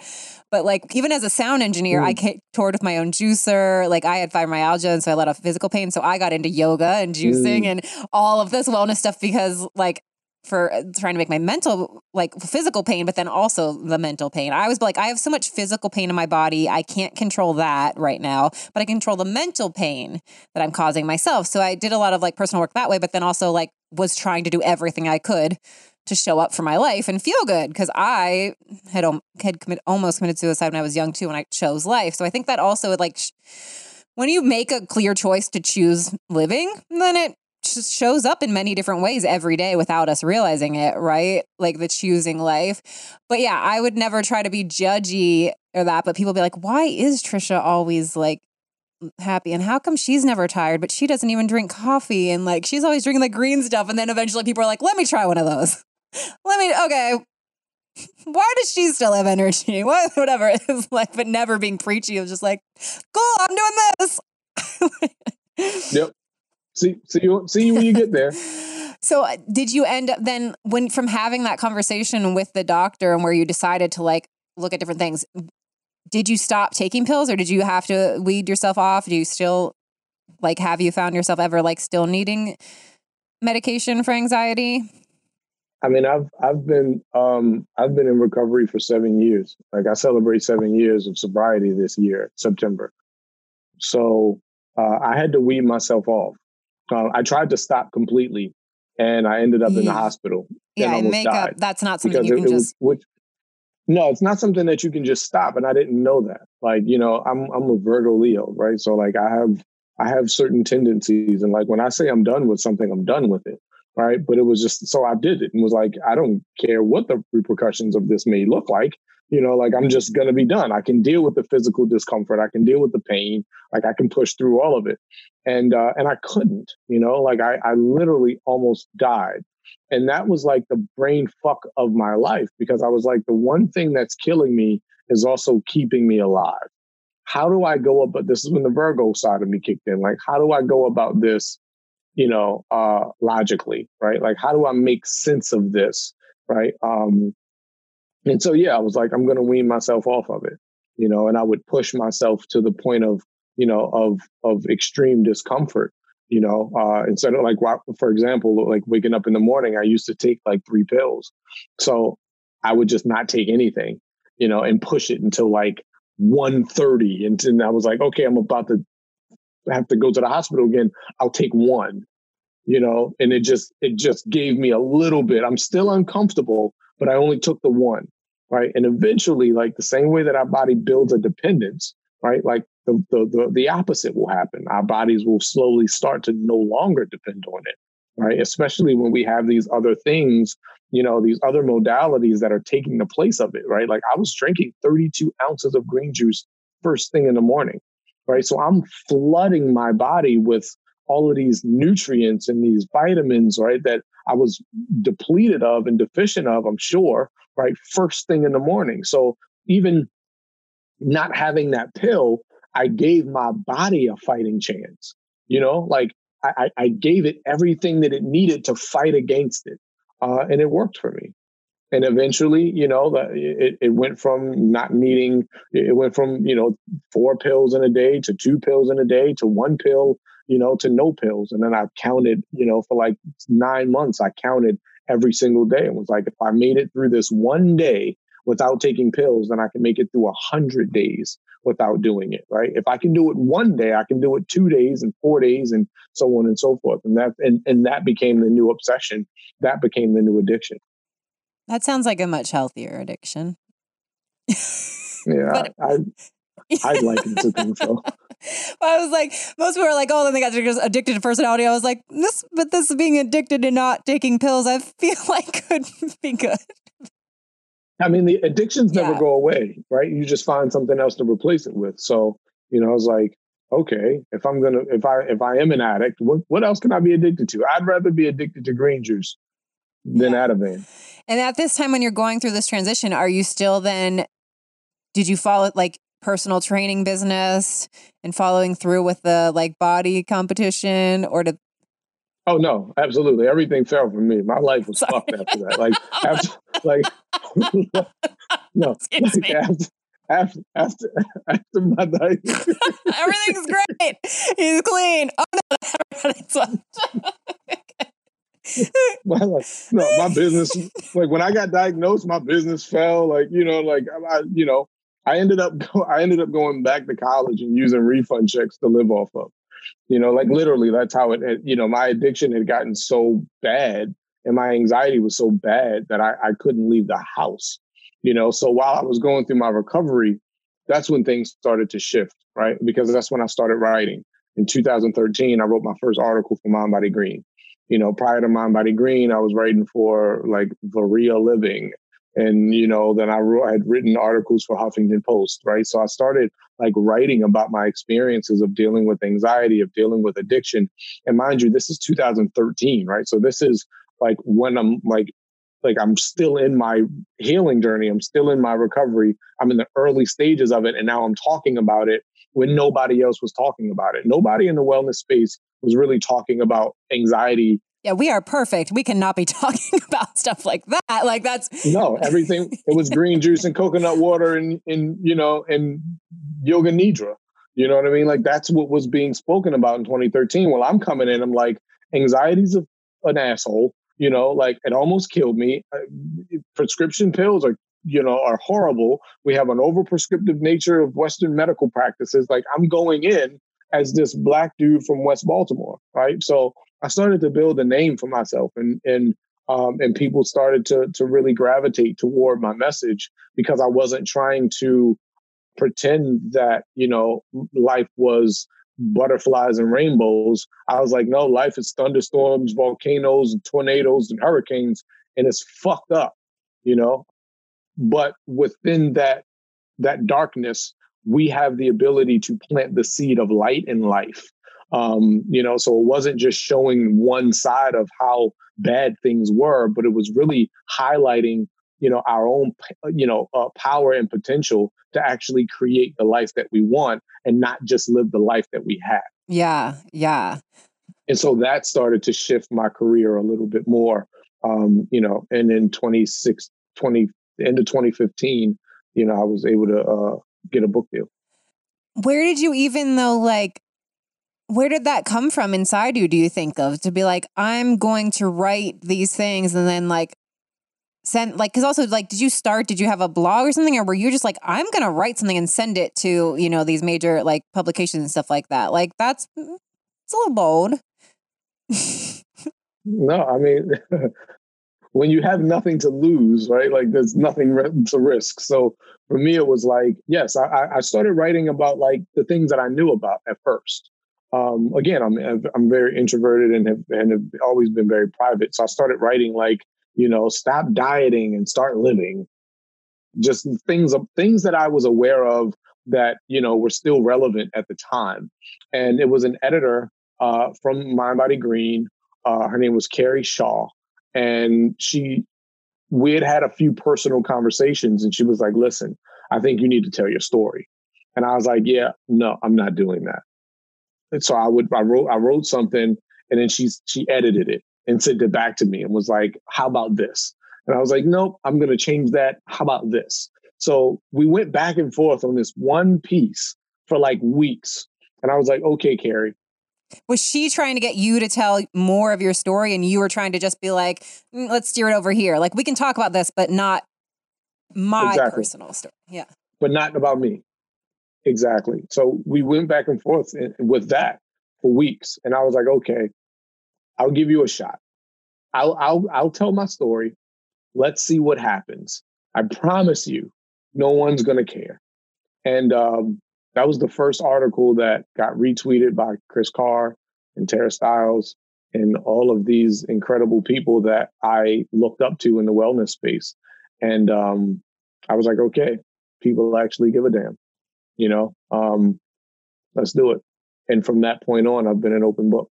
But like, even as a sound engineer, mm. I toured with my own juicer. Like, I had fibromyalgia, and so I let off physical pain. So I got into yoga and juicing mm. and all of this wellness stuff because like for uh, trying to make my mental like physical pain but then also the mental pain. I was like i have so much physical pain in my body i can't control that right now but i control the mental pain that i'm causing myself. So i did a lot of like personal work that way but then also like was trying to do everything i could to show up for my life and feel good because i had had commit, almost committed suicide when i was young too when i chose life. So i think that also would like when you make a clear choice to choose living then it just shows up in many different ways every day without us realizing it, right? Like the choosing life. But yeah, I would never try to be judgy or that, but people be like, why is Trisha always like happy? And how come she's never tired but she doesn't even drink coffee? And like she's always drinking the green stuff and then eventually people are like let me try one of those. Let me okay. Why does she still have energy? What, whatever it is like but never being preachy it was just like cool i'm doing this. Yep see see you see you when you get there. so uh, did you end up then when from having that conversation with the doctor and where you decided to like look at different things? Did you stop taking pills or did you have to weed yourself off? Do you still like have you found yourself ever like still needing medication for anxiety? I mean, I've I've been um, I've been in recovery for seven years. Like I celebrate seven years of sobriety this year, September. So uh, I had to weed myself off. Uh, I tried to stop completely, and I ended up in the hospital. Yeah, and makeup. That's not something you can it, just. It was, which, no, it's not something that you can just stop, and I didn't know that. Like you know, I'm I'm a Virgo Leo, right? So like I have I have certain tendencies, and like when I say I'm done with something, I'm done with it, right? But it was just so I did it and was like, I don't care what the repercussions of this may look like you know like i'm just to be done. I can deal with the physical discomfort. I can deal with the pain. Like i can push through all of it. And uh, and i couldn't you know like I, I literally almost died. And that was like the brain fuck of my life because i was like the one thing that's killing me is also keeping me alive. How do i go about this is when the virgo side of me kicked in like how do i go about this you know uh logically right like how do i make sense of this right um and so, yeah, I was like, I'm going to wean myself off of it, you know, and I would push myself to the point of, you know, of, of extreme discomfort, you know, uh, instead of like, for example, like waking up in the morning, I used to take like three pills. So I would just not take anything, you know, and push it until like 1.30. And, and I was like, okay, I'm about to have to go to the hospital again. I'll take one, you know, and it just, it just gave me a little bit. I'm still uncomfortable, but I only took the one, right? And eventually, like the same way that our body builds a dependence, right? Like the, the, the, the opposite will happen. Our bodies will slowly start to no longer depend on it, right? Especially when we have these other things, you know, these other modalities that are taking the place of it, right? Like I was drinking 32 ounces of green juice first thing in the morning, right? So I'm flooding my body with all of these nutrients and these vitamins, right? That I was depleted of and deficient of, I'm sure, right? First thing in the morning. So even not having that pill, I gave my body a fighting chance. You know, like I, I gave it everything that it needed to fight against it. Uh, and it worked for me. And eventually, you know, the, it, it went from not needing, it went from, you know, four pills in a day to two pills in a day to one pill you know, to no pills. And then I counted, you know, for like nine months, I counted every single day and was like, if I made it through this one day without taking pills, then I can make it through a hundred days without doing it. Right. If I can do it one day, I can do it two days and four days and so on and so forth. And that and, and that became the new obsession. That became the new addiction. That sounds like a much healthier addiction. yeah. but, I, I'd like to think so. I was like, most people are like, oh, then they got addicted to personality. I was like, this, but this being addicted to not taking pills, I feel like could be good. I mean, the addictions never go away, right? You just find something else to replace it with. So, you know, I was like, okay, if I'm gonna, if I, if I am an addict, what, what else can I be addicted to? I'd rather be addicted to green juice than yeah. Ativan. And at this time, when you're going through this transition, are you still then? Did you follow like personal training business and following through with the like body competition, or did Oh no, absolutely. Everything fell for me. My life was Sorry. fucked after that. Like after like no, like after, after after after my diagnosis. Everything's great. He's clean. Oh no, my, no, my business like when I got diagnosed, my business fell. Like you know, like I, you know, I ended up I ended up going back to college and using refund checks to live off of. You know, like literally, that's how it. You know, my addiction had gotten so bad and my anxiety was so bad that I, I couldn't leave the house. You know, so while I was going through my recovery, that's when things started to shift, right? Because that's when I started writing. In 2013, I wrote my first article for Mind Body Green. You know, prior to Mind Body Green, I was writing for like Varia Living. And you know then i wrote, I had written articles for huffington post right? So i started like writing about my experiences of dealing with anxiety of dealing with addiction. And mind you this is 2013 right? So this is like when i'm like like i'm still in my healing journey i'm still in my recovery i'm in the early stages of it and now i'm talking about it when nobody else was talking about it nobody in the wellness space was really talking about anxiety yeah, we are perfect. We cannot be talking about stuff like that. Like that's no everything. It was green juice and coconut water and and you know and yoga nidra. You know what I mean? Like that's what was being spoken about in 2013. Well, I'm coming in. I'm like anxiety's a, an asshole. You know, like it almost killed me. Prescription pills are you know are horrible. We have an overprescriptive nature of Western medical practices. Like I'm going in as this black dude from West Baltimore, right? So I started to build a name for myself, and and um, and people started to to really gravitate toward my message because I wasn't trying to pretend that you know life was butterflies and rainbows. I was like, no, life is thunderstorms, volcanoes, and tornadoes, and hurricanes, and it's fucked up, you know. But within that that darkness, we have the ability to plant the seed of light and life. Um, you know, so it wasn't just showing one side of how bad things were, but it was really highlighting, you know, our own, you know, uh, power and potential to actually create the life that we want and not just live the life that we have. Yeah, yeah. And so that started to shift my career a little bit more. Um, you know, and in 26, 20, end of 2015, you know, I was able to uh, get a book deal. Where did you even though like where did that come from inside you do you think of to be like i'm going to write these things and then like send like because also like did you start did you have a blog or something or were you just like i'm gonna write something and send it to you know these major like publications and stuff like that? Like that's mm, it's a little bold. No i mean when you have nothing to lose right like there's nothing to risk. So for me it was like yes i i started writing about like the things that i knew about at first. Um, again, I'm I'm very introverted and have and have always been very private. So I started writing like you know stop dieting and start living, just things things that I was aware of that you know were still relevant at the time. And it was an editor uh, from Mind Body Green. Uh, her name was Carrie Shaw, and she we had had a few personal conversations, and she was like, "Listen, I think you need to tell your story." And I was like, "Yeah, no, I'm not doing that." And so I would I wrote I wrote something and then she she edited it and sent it back to me and was like, "How about this?" And I was like, "Nope, I'm going to change that. How about this?" So we went back and forth on this one piece for like weeks. And I was like, "Okay, Carrie, Was she trying to get you to tell more of your story and you were trying to just be like, mm, let's steer it over here? Like, we can talk about this, but not my Exactly. personal story. Yeah. but not about me. Exactly. So we went back and forth with that for weeks, and I was like, okay, I'll give you a shot. I'll I'll I'll tell my story. Let's see what happens. I promise you, no one's gonna care. And um, that was the first article that got retweeted by Kris Carr and Tara Stiles and all of these incredible people that I looked up to in the wellness space. And um, I was like, okay, people actually give a damn. You know, um, let's do it. And from that point on, I've been an open book.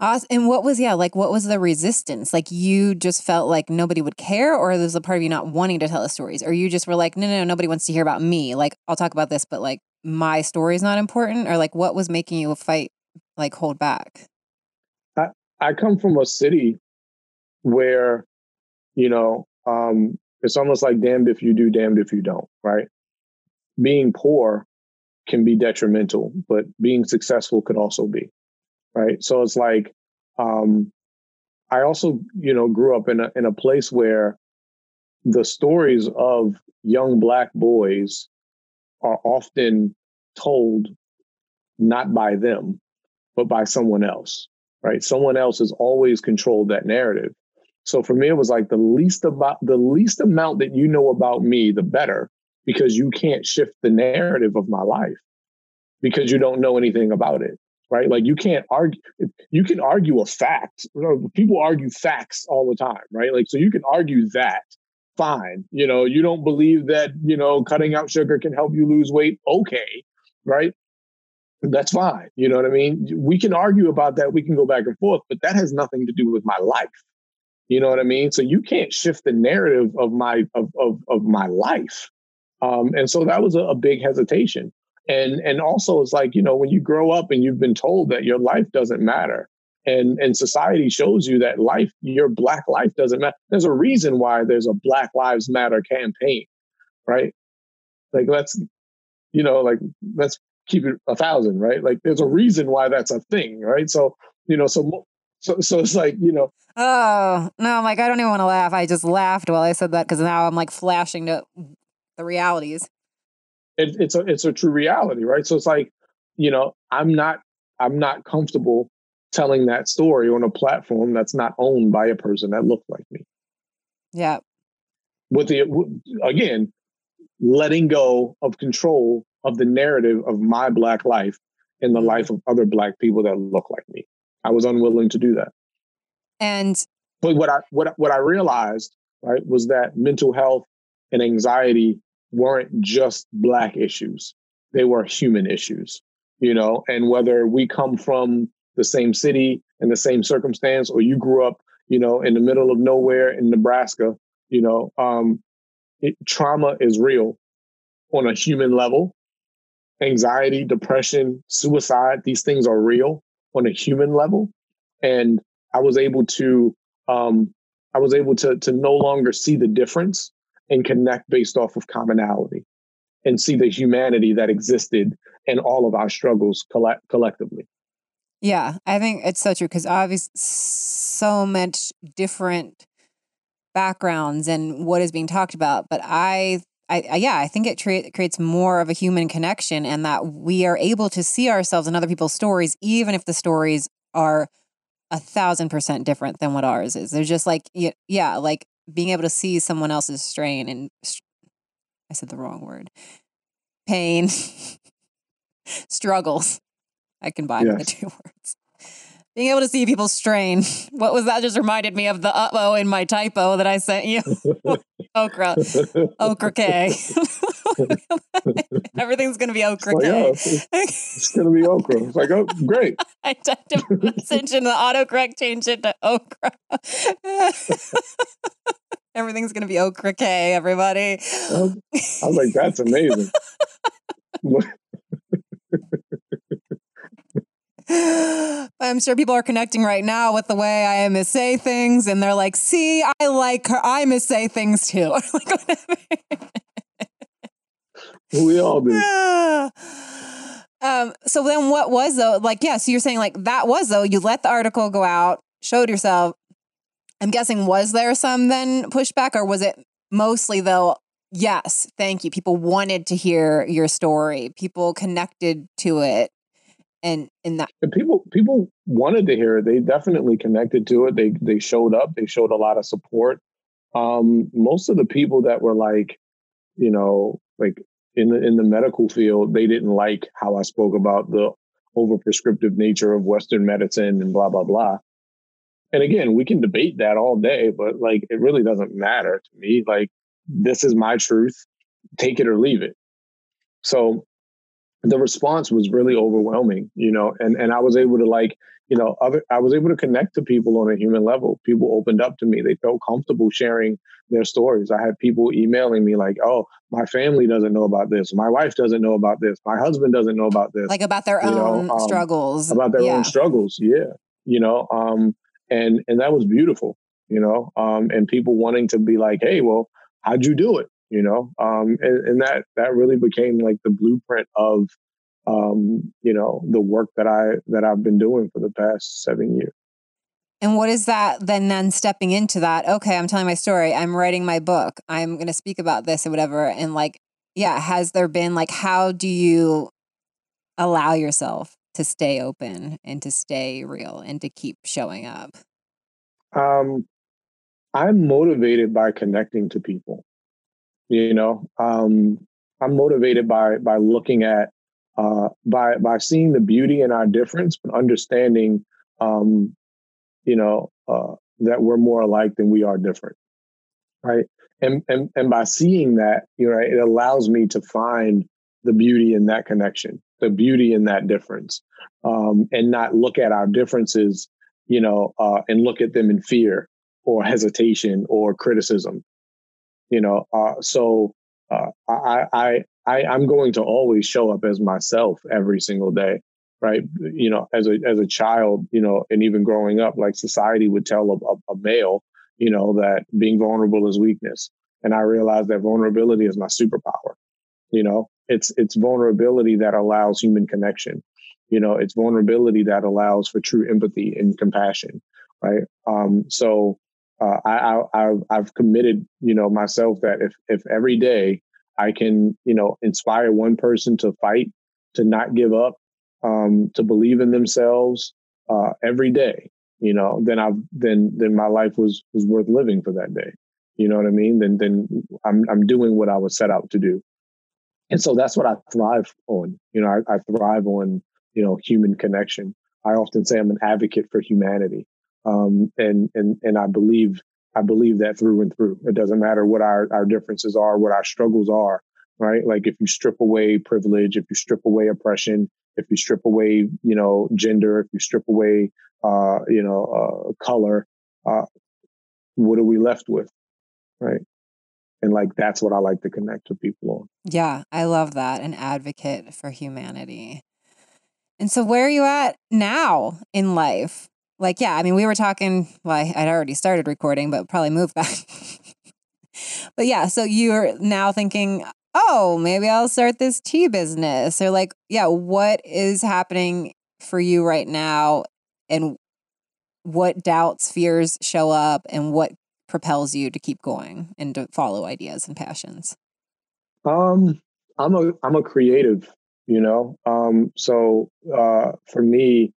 Awesome. And what was, yeah, like what was the resistance? Like you just felt like nobody would care, or there's a part of you not wanting to tell the stories, or you just were like, no, no, no, nobody wants to hear about me. Like I'll talk about this, but like my story's not important, or like what was making you fight, like hold back? I, I come from a city where, you know, um, it's almost like damned if you do, damned if you don't, right? Being poor can be detrimental, but being successful could also be, right? So it's like, um, I also, you know, grew up in a in a place where the stories of young black boys are often told not by them, but by someone else, right? Someone else has always controlled that narrative. So for me, it was like the least about the least amount that you know about me, the better, because you can't shift the narrative of my life because you don't know anything about it, right? Like you can't argue. You can argue a fact. People argue facts all the time, right? Like so, you can argue that. Fine, you know, you don't believe that you know cutting out sugar can help you lose weight. Okay, right? That's fine. You know what I mean? We can argue about that. We can go back and forth, but that has nothing to do with my life. You know what I mean? So you can't shift the narrative of my of of, of my life. Um, and so that was a, a big hesitation. And and also it's like, you know, when you grow up and you've been told that your life doesn't matter, and and society shows you that life, your black life doesn't matter. There's a reason why there's a Black Lives Matter campaign, right? Like let's, you know, like let's keep it a thousand, right? Like there's a reason why that's a thing, right? So, you know, so so so it's like, you know, Oh no, I'm like I don't even want to laugh. I just laughed while I said that because now I'm like flashing to the realities. It, it's a it's a true reality, right? So it's like, you know, I'm not I'm not comfortable telling that story on a platform that's not owned by a person that looked like me. Yeah, With the again, letting go of control of the narrative of my black life in the Mhm. life of other black people that look like me. I was unwilling to do that. and But what I what what I realized, right, was that mental health and anxiety weren't just black issues. They were human issues, you know, and whether we come from the same city and the same circumstance or you grew up, you know, in the middle of nowhere in Nebraska, you know, um it, trauma is real on a human level. Anxiety, depression, suicide, these things are real on a human level. And I was able to um, I was able to to no longer see the difference and connect based off of commonality and see the humanity that existed in all of our struggles colle- collectively. yeah, I think it's so true because obviously so much different backgrounds and what is being talked about. But I, I, I yeah, I think it tra- creates more of a human connection and that we are able to see ourselves in other people's stories, even if the stories are a thousand percent different than what ours is. They're just like, yeah like being able to see someone else's strain and I said the wrong word, pain, struggles. I combined the two words. Being able to see people's strain. What was that? Just reminded me of the uh oh in my typo that I sent you. Okra. Okra K. Everything's going to be okra It's like, oh, it's, it's gonna be okra. It's like, oh, great. I typed a message and the autocorrect changed it to okra. Everything's going to be okra K, everybody. I was, I was like, that's amazing. I'm sure people are connecting right now with the way I miss say things, and they're like, "See, I like her. I miss say things too." Like, we all do. Um, so then what was though, like, yeah, so you're saying like that was though, you let the article go out, showed yourself. I'm guessing, was there some then pushback or was it mostly though, yes, thank you. People wanted to hear your story, people connected to it. And in that and people people wanted to hear it. They definitely connected to it. They they showed up. They showed a lot of support. Um, most of the people that were like, you know, like in the in the medical field, they didn't like how I spoke about the overprescriptive nature of Western medicine and blah blah blah. And again, we can debate that all day, but like it really doesn't matter to me. Like this is my truth. Take it or leave it. So the response was really overwhelming, you know, and and I was able to like you know, other I was able to connect to people on a human level. People opened up to me. They felt comfortable sharing their stories. I had people emailing me like, "Oh, my family doesn't know about this. My wife doesn't know about this. My husband doesn't know about this." Like about their you own know, um, struggles. About their Yeah. own struggles. Yeah. You know, um and and that was beautiful, you know. Um and people wanting to be like, "Hey, well, how'd you do it?" You know. Um and, and that that really became like the blueprint of um, you know, the work that I that I've been doing for the past seven years. And what is that then then stepping into that? Okay, I'm telling my story. I'm writing my book. I'm going to speak about this or whatever and like yeah, has there been like how do you allow yourself to stay open and to stay real and to keep showing up? Um, I'm motivated by connecting to people. You know, um, I'm motivated by by looking at uh, by by seeing the beauty in our difference, but understanding, um, you know, uh, that we're more alike than we are different, right? And and and by seeing that, you know, it allows me to find the beauty in that connection, the beauty in that difference, um, and not look at our differences, you know, uh, and look at them in fear or hesitation or criticism. You know, uh, so uh, I, I, I, I'm going to always show up as myself every single day, right? You know, as a as a child, you know, and even growing up, like society would tell a, a, male, you know, that being vulnerable is weakness, and I realized that vulnerability is my superpower. You know, it's it's vulnerability that allows human connection. You know, it's vulnerability that allows for true empathy and compassion, right? Um, so uh, I, I I've, I've committed, you know, myself that if if every day I can, you know, inspire one person to fight, to not give up, um, to believe in themselves uh, every day, you know, then I've then then my life was was worth living for that day. You know what I mean? Then then I'm I'm doing what I was set out to do, and so that's what I thrive on. You know, I, I thrive on you know human connection. I often say I'm an advocate for humanity, um, and and and I believe I believe that through and through. It doesn't matter what our, our differences are, what our struggles are, right? Like if you strip away privilege, if you strip away oppression, if you strip away, you know, gender, if you strip away, uh, you know, uh, color, uh, what are we left with, right? And like that's what I like to connect to people on. Yeah, I love that. An advocate for humanity. And so, where are you at now in life? Like, yeah, I mean, we were talking, well, I- I'd already started recording, but probably moved back. but yeah, so you're now thinking, oh, maybe I'll start this tea business. Or, like, yeah, what is happening for you right now? And what doubts, fears show up, and what propels you to keep going and to follow ideas and passions? Um, I'm a I'm a creative, you know. Um, so uh, for me,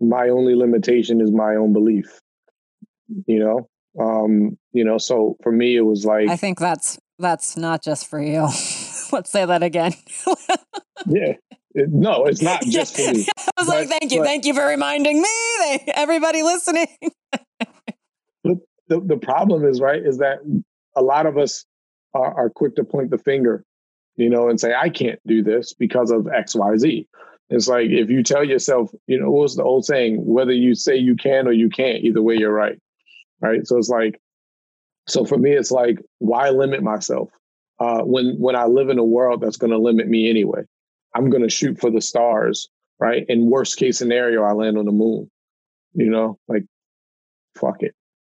my only limitation is my own belief. You know, um, you know. So for me, it was like, I think that's that's not just for you. Let's say that again. yeah, it, no, it's not just for me. I was like, thank you, but- thank you for reminding me. They, everybody listening. the, the problem is right is that a lot of us are, are quick to point the finger you know and say i can't do this because of xyz it's like if you tell yourself you know what's the old saying whether you say you can or you can't either way you're right right so it's like so for me it's like why limit myself? Uh, when when i live in a world that's going to limit me anyway i'm going to shoot for the stars right? In worst case scenario i land on the moon you know? Like fuck it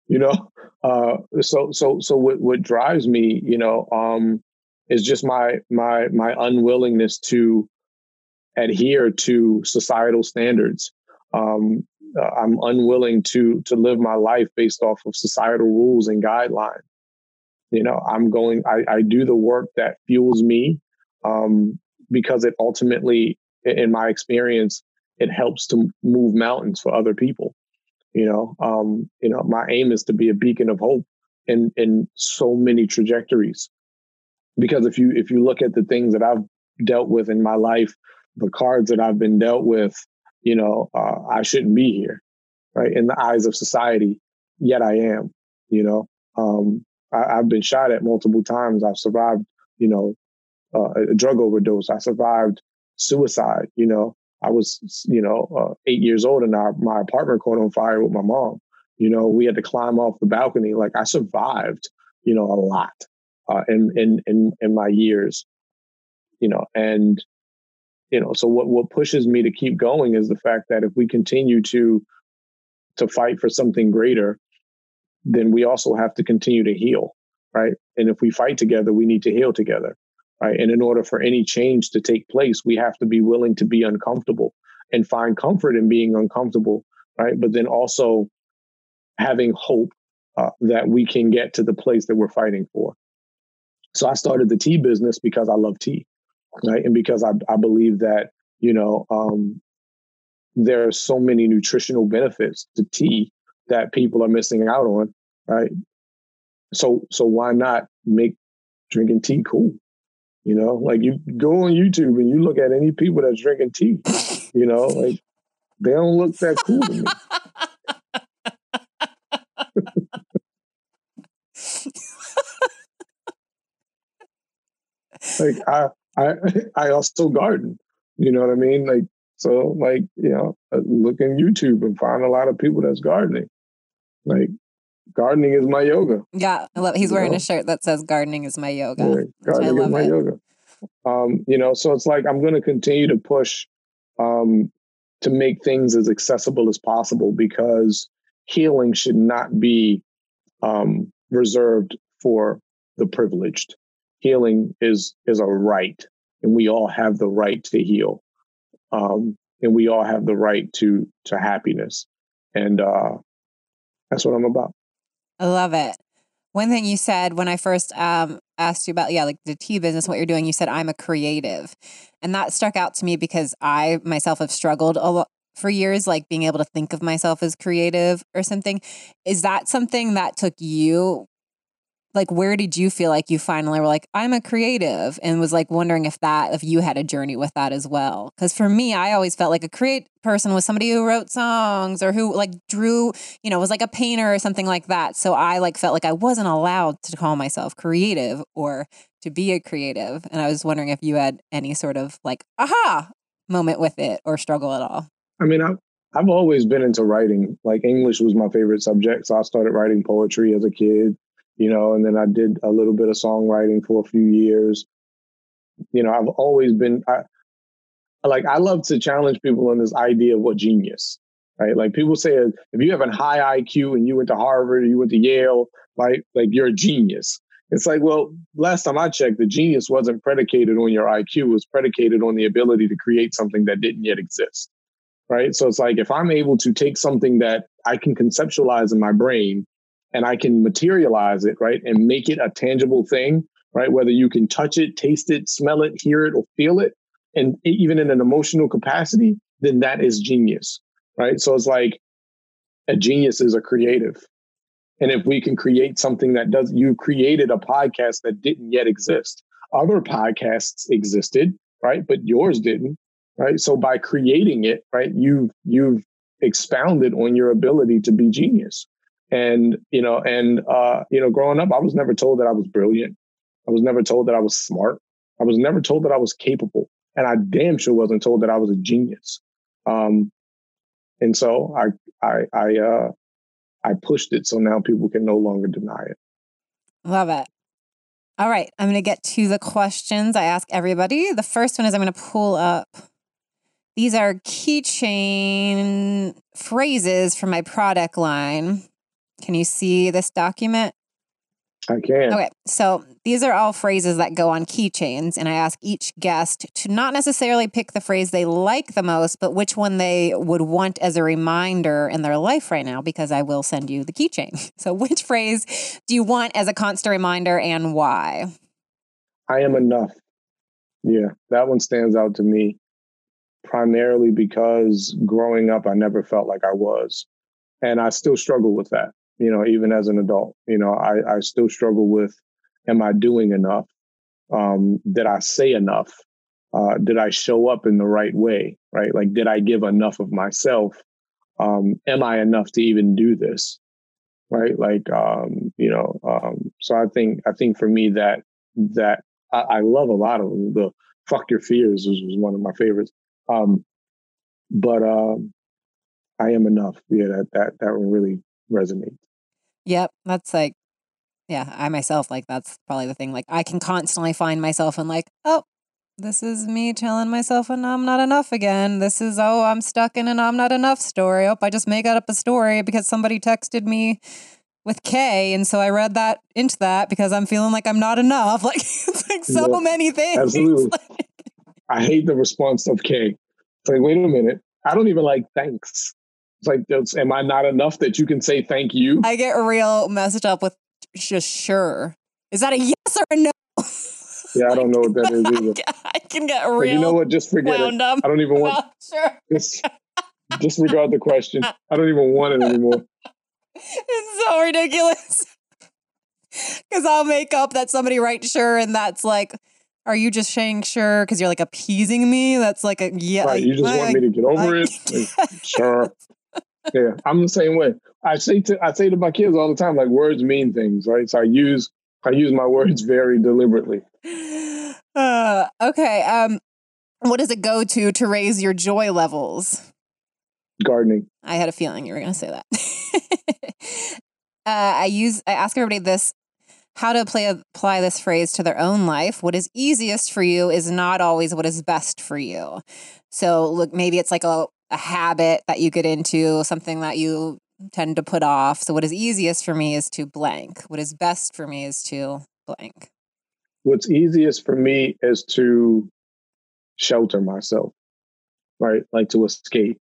you know? Uh so so so what what drives me you know um is just my my my unwillingness to adhere to societal standards. Um, uh, I'm unwilling to to live my life based off of societal rules and guidelines. You know, I'm going. I, I do the work that fuels me um, because it ultimately, in my experience, it helps to move mountains for other people. You know, um, you know, my aim is to be a beacon of hope in in so many trajectories. Because if you if you look at the things that I've dealt with in my life, the cards that I've been dealt with, you know, uh, I shouldn't be here, right? In the eyes of society, yet I am. You know, um, I, have been shot at multiple times. I've survived, you know, uh, a drug overdose. I survived suicide. You know, I was, you know, uh, eight years old and our, my apartment caught on fire with my mom. You know, we had to climb off the balcony. Like I survived, you know, a lot uh, in in in in my years. You know, and you know, so what what pushes me to keep going is the fact that if we continue to to fight for something greater, then we also have to continue to heal, right? And if we fight together, we need to heal together, right? And in order for any change to take place, we have to be willing to be uncomfortable and find comfort in being uncomfortable, right? But then also having hope uh, that we can get to the place that we're fighting for. So I started the tea business because I love tea, right? And because I, I believe that, you know, um, there are so many nutritional benefits to tea that people are missing out on, right? So so why not make drinking tea cool? You know, like you go on YouTube and you look at any people that's drinking tea, you know, like they don't look that cool to me. like I I I also garden. You know what I mean? Like so like, you know, uh, look in YouTube and find a lot of people that's gardening. Like gardening is my yoga. Yeah, I love. He's wearing know? a shirt that says "Gardening is my yoga." Yeah, gardening is my it. yoga. Um, you know, so it's like I'm going to continue to push um, to make things as accessible as possible because healing should not be um, reserved for the privileged. Healing is is a right, and we all have the right to heal, um, and we all have the right to to happiness. And uh, that's what I'm about. I love it. One thing you said when I first um, asked you about, yeah, like the tea business, what you're doing, you said, I'm a creative. And that stuck out to me because I myself have struggled a lot for years, like being able to think of myself as creative or something. Is that something that took you like where did you feel like you finally were like i'm a creative and was like wondering if that if you had a journey with that as well? Because for me i always felt like a create person was somebody who wrote songs or who like drew you know was like a painter or something like that. So i like felt like i wasn't allowed to call myself creative or to be a creative and i was wondering if you had any sort of like aha! moment with it or struggle at all. I mean i I've always been into writing. Like English was my favorite subject, so I started writing poetry as a kid you know, and then I did a little bit of songwriting for a few years. You know, I've always been I, like I love to challenge people on this idea of what genius, right? Like people say if you have a high IQ and you went to Harvard or you went to Yale, right, like you're a genius. It's like, well, last time I checked, the genius wasn't predicated on your IQ, it was predicated on the ability to create something that didn't yet exist. Right. So it's like if I'm able to take something that I can conceptualize in my brain and I can materialize it, right, and make it a tangible thing, right? Whether you can touch it, taste it, smell it, hear it, or feel it, and even in an emotional capacity, then that is genius, right? So it's like a genius is a creative. And if we can create something that does, you created a podcast that didn't yet exist. Other podcasts existed, right? But yours didn't, right? So by creating it, right, you've you've expounded on your ability to be genius. And, you know, and, uh, you know, growing up, I was never told that I was brilliant. I was never told that I was smart. I was never told that I was capable. And I damn sure wasn't told that I was a genius. Um, and so I, I, I, uh, I pushed it so now people can no longer deny it. Love it. All right, I'm going to get to the questions I ask everybody. The first one is I'm going to pull up. These are keychain phrases from my product line. Can you see this document? I can. Okay, so these are all phrases that go on keychains, and I ask each guest to not necessarily pick the phrase they like the most, but which one they would want as a reminder in their life right now, because I will send you the keychain. So, which phrase do you want as a constant reminder and why? I am enough. Yeah, that one stands out to me primarily because growing up, I never felt like I was. And I still struggle with that you know, even as an adult. You know, I, I still struggle with am I doing enough? Um, did I say enough? Uh, did I show up in the right way? Right? Like, did I give enough of myself? Um, am I enough to even do this? Right? Like, um, you know, um, so I think I think for me that that I, I love a lot of them. The fuck your fears was, one of my favorites. Um, but um, I am enough. Yeah, that that that one really resonates. Yep. That's like, yeah, I myself, like, that's probably the thing. Like, I can constantly find myself and, like, oh, this is me telling myself and I'm not enough again. This is, oh, I'm stuck in an I'm not enough story. Oh, I just make up a story because somebody texted me with K. And so I read that into that because I'm feeling like I'm not enough. Like, it's like so yeah, many things. Absolutely. I hate the response of K. It's like, wait a minute. I don't even like thanks. It's like, am I not enough that you can say thank you? I get real messed up with just sure. Is that a yes or a no? Yeah, I don't know what that is either. I can get real. But you know what? Just forget it. I don't even want. sure. Just disregard the question. I don't even want it anymore. It's so ridiculous. Because I'll make up that somebody writes sure, and that's like, are you just saying sure because you're like appeasing me? That's like a yeah. Right, you just I, want me to get over I, it. Like, sure yeah, I'm the same way. I say to I say to my kids all the time, like words mean things, right? So I use I use my words very deliberately. Uh, okay. Um, what does it go to to raise your joy levels? Gardening. I had a feeling you were going to say that. uh, I use I ask everybody this how to play, apply this phrase to their own life. What is easiest for you is not always what is best for you. So, look, maybe it's like a, a habit that you get into, something that you tend to put off. So, what is easiest for me is to blank. What is best for me is to blank. What's easiest for me is to shelter myself, right? Like to escape,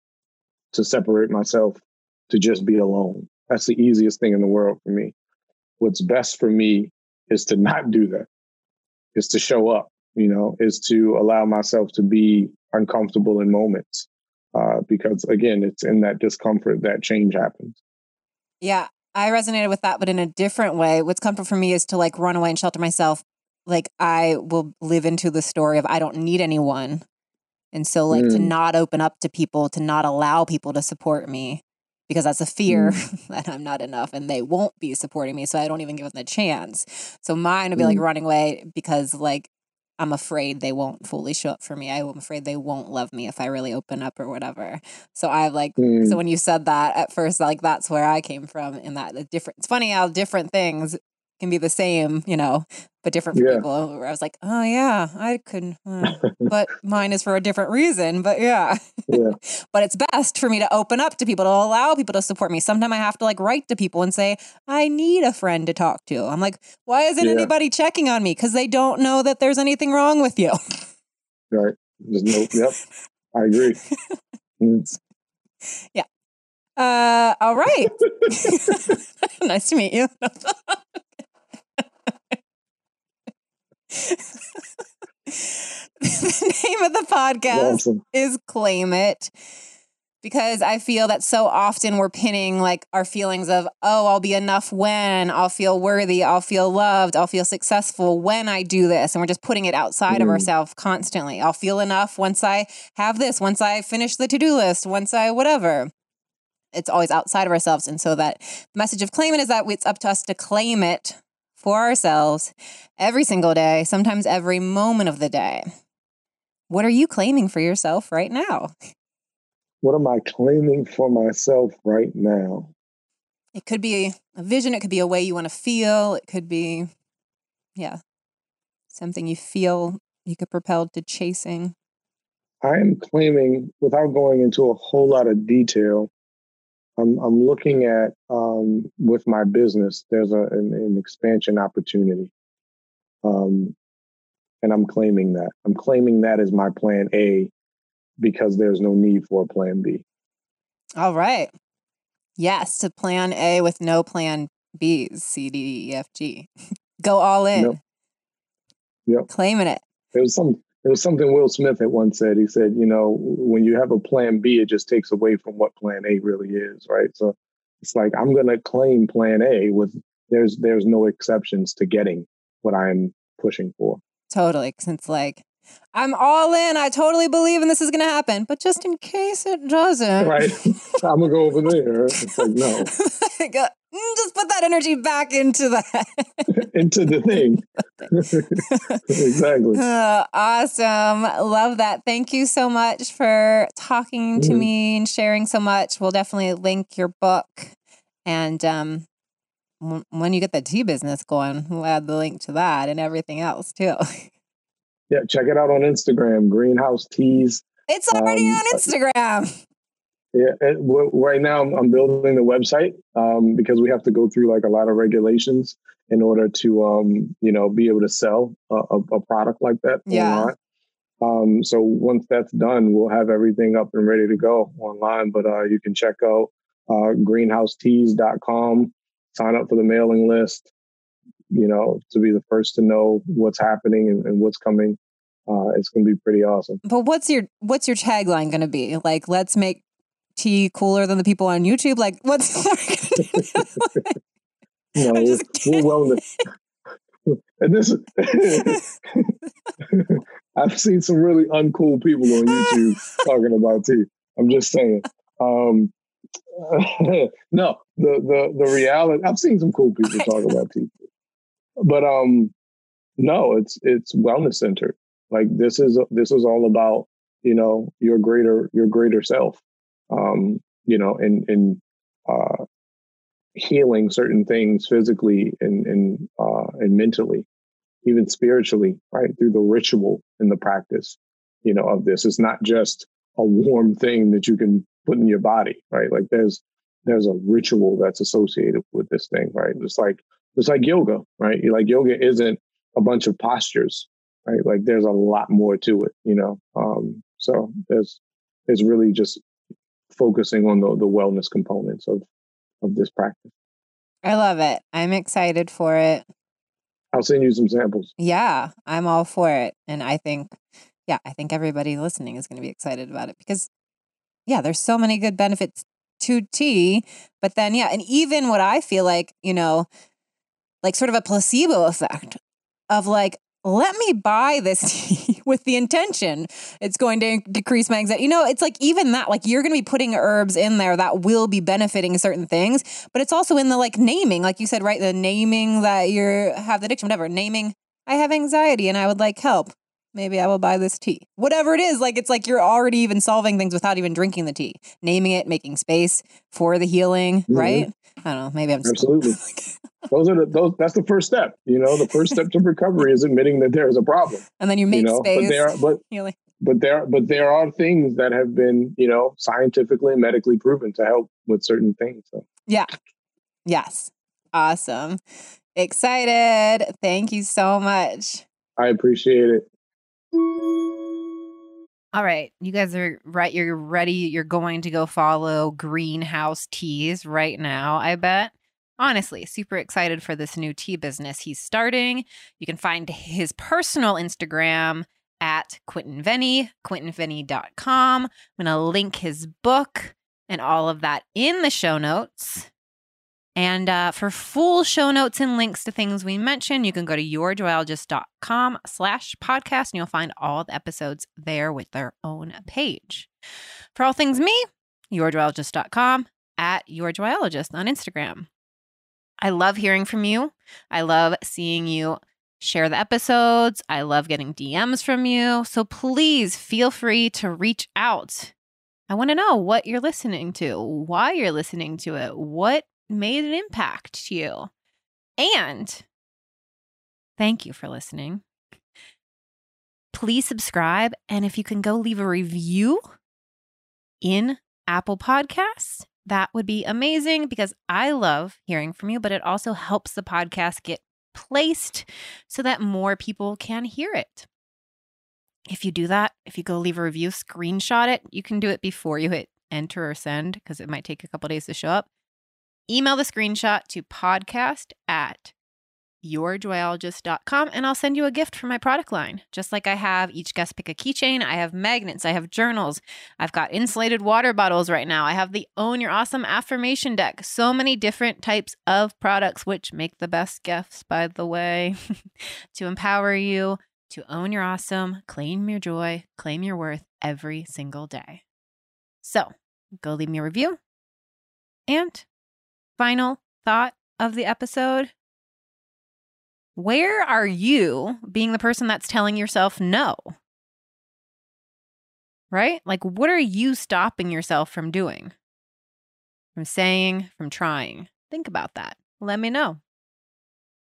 to separate myself, to just be alone. That's the easiest thing in the world for me. What's best for me is to not do that, is to show up, you know, is to allow myself to be uncomfortable in moments uh, because again, it's in that discomfort that change happens. Yeah, I resonated with that, but in a different way. What's comfort for me is to like run away and shelter myself. Like I will live into the story of I don't need anyone. And so like mm. to not open up to people, to not allow people to support me because that's a fear mm. that I'm not enough and they won't be supporting me. So I don't even give them the chance. So mine would be mm. like running away because like I'm afraid they won't fully show up for me. I'm afraid they won't love me if I really open up or whatever. So I like mm. so when you said that at first, like that's where I came from in that the different it's funny how different things can be the same, you know, but different for yeah. people. Where I was like, oh yeah, I could, uh, but mine is for a different reason. But yeah, yeah. but it's best for me to open up to people to allow people to support me. Sometimes I have to like write to people and say, I need a friend to talk to. I'm like, why isn't yeah. anybody checking on me? Because they don't know that there's anything wrong with you. Right. There's no. Yep. I agree. Mm. Yeah. Uh, all right. nice to meet you. The name of the podcast awesome. is Claim It because I feel that so often we're pinning like our feelings of, oh, I'll be enough when, I'll feel worthy, I'll feel loved, I'll feel successful when I do this. And we're just putting it outside mm. of ourselves constantly. I'll feel enough once I have this, once I finish the to do list, once I whatever. It's always outside of ourselves. And so that message of claim it is that it's up to us to claim it for ourselves every single day, sometimes every moment of the day. What are you claiming for yourself right now? What am I claiming for myself right now? It could be a vision, it could be a way you want to feel, it could be, yeah, something you feel you could propel to chasing. I am claiming, without going into a whole lot of detail, I'm I'm looking at um, with my business. There's a an, an expansion opportunity, um, and I'm claiming that. I'm claiming that as my plan A because there's no need for a plan B. All right. Yes to plan A with no plan B's, C, D, E, F, G. Go all in. Yep. Yep. Claiming it. It was some. It was something Will Smith had once said. He said, "You know, when you have a plan B, it just takes away from what plan A really is, right?" So it's like I'm going to claim plan A with there's there's no exceptions to getting what I'm pushing for. Totally. Since like I'm all in. I totally believe and this is going to happen. But just in case it doesn't. Right. I'm going to go over there. It's like, no. Uh, Mm, just put that energy back into that. into the thing. exactly. Uh, awesome. Love that. Thank you so much for talking to mm-hmm. me and sharing so much. We'll definitely link your book. And um, when you get the tea business going, we'll add the link to that and everything else too. Yeah, check it out on Instagram, Greenhouse Teas. It's already um, on Instagram. Yeah, right now I'm building the website um, because we have to go through like a lot of regulations in order to, um, you know, be able to sell a, a product like that yeah. online. Um, so once that's done, we'll have everything up and ready to go online. But uh, you can check out uh, greenhouseteas.com, sign up for the mailing list, you know, to be the first to know what's happening and, and what's coming. Uh, it's going to be pretty awesome. But what's your what's your tagline going to be? Like, let's make tea cooler than the people on YouTube. Like, what's no, we're, we're wellness. and this, I've seen some really uncool people on YouTube talking about tea. I'm just saying. Um, no, the the the reality. I've seen some cool people talk about tea but um no it's it's wellness centered like this is this is all about you know your greater your greater self um you know in and uh healing certain things physically and and uh and mentally even spiritually right through the ritual and the practice you know of this it's not just a warm thing that you can put in your body right like there's there's a ritual that's associated with this thing right it's like it's like yoga, right? Like yoga isn't a bunch of postures, right? Like there's a lot more to it, you know. Um, so there's it's really just focusing on the the wellness components of of this practice. I love it. I'm excited for it. I'll send you some samples. Yeah, I'm all for it. And I think, yeah, I think everybody listening is going to be excited about it because, yeah, there's so many good benefits to tea. But then, yeah, and even what I feel like, you know, like sort of a placebo effect of like, let me buy this tea with the intention it's going to decrease my anxiety. You know, it's like even that, like you're going to be putting herbs in there that will be benefiting certain things, but it's also in the like naming, like you said, right? The naming that you have the addiction, whatever, naming, I have anxiety and I would like help. Maybe I will buy this tea. Whatever it is, like it's like you're already even solving things without even drinking the tea, naming it, making space for the healing, mm-hmm. right? I don't know. Maybe I'm absolutely. those are the those. That's the first step. You know, the first step to recovery is admitting that there is a problem, and then you make you know? space. But there, but healing. but there, but there are things that have been, you know, scientifically and medically proven to help with certain things. So. Yeah. Yes. Awesome. Excited. Thank you so much. I appreciate it. All right, you guys are right. You're ready. You're going to go follow Greenhouse Teas right now, I bet. Honestly, super excited for this new tea business he's starting. You can find his personal Instagram at Quentin Venny. I'm going to link his book and all of that in the show notes. And uh, for full show notes and links to things we mentioned, you can go to yourjoyologist.com slash podcast and you'll find all the episodes there with their own page. For all things me, yourjoyologist.com at yourjoyologist on Instagram. I love hearing from you. I love seeing you share the episodes. I love getting DMs from you. So please feel free to reach out. I want to know what you're listening to, why you're listening to it, what made an impact to you. And thank you for listening. Please subscribe. And if you can go leave a review in Apple Podcasts, that would be amazing because I love hearing from you, but it also helps the podcast get placed so that more people can hear it. If you do that, if you go leave a review, screenshot it. You can do it before you hit enter or send because it might take a couple days to show up. Email the screenshot to podcast at yourjoyologist.com and I'll send you a gift for my product line. Just like I have each guest pick a keychain, I have magnets, I have journals, I've got insulated water bottles right now. I have the Own Your Awesome affirmation deck. So many different types of products, which make the best gifts, by the way, to empower you to own your awesome, claim your joy, claim your worth every single day. So go leave me a review. And final thought of the episode where are you being the person that's telling yourself no? Right? Like, what are you stopping yourself from doing? From saying, from trying? Think about that. Let me know.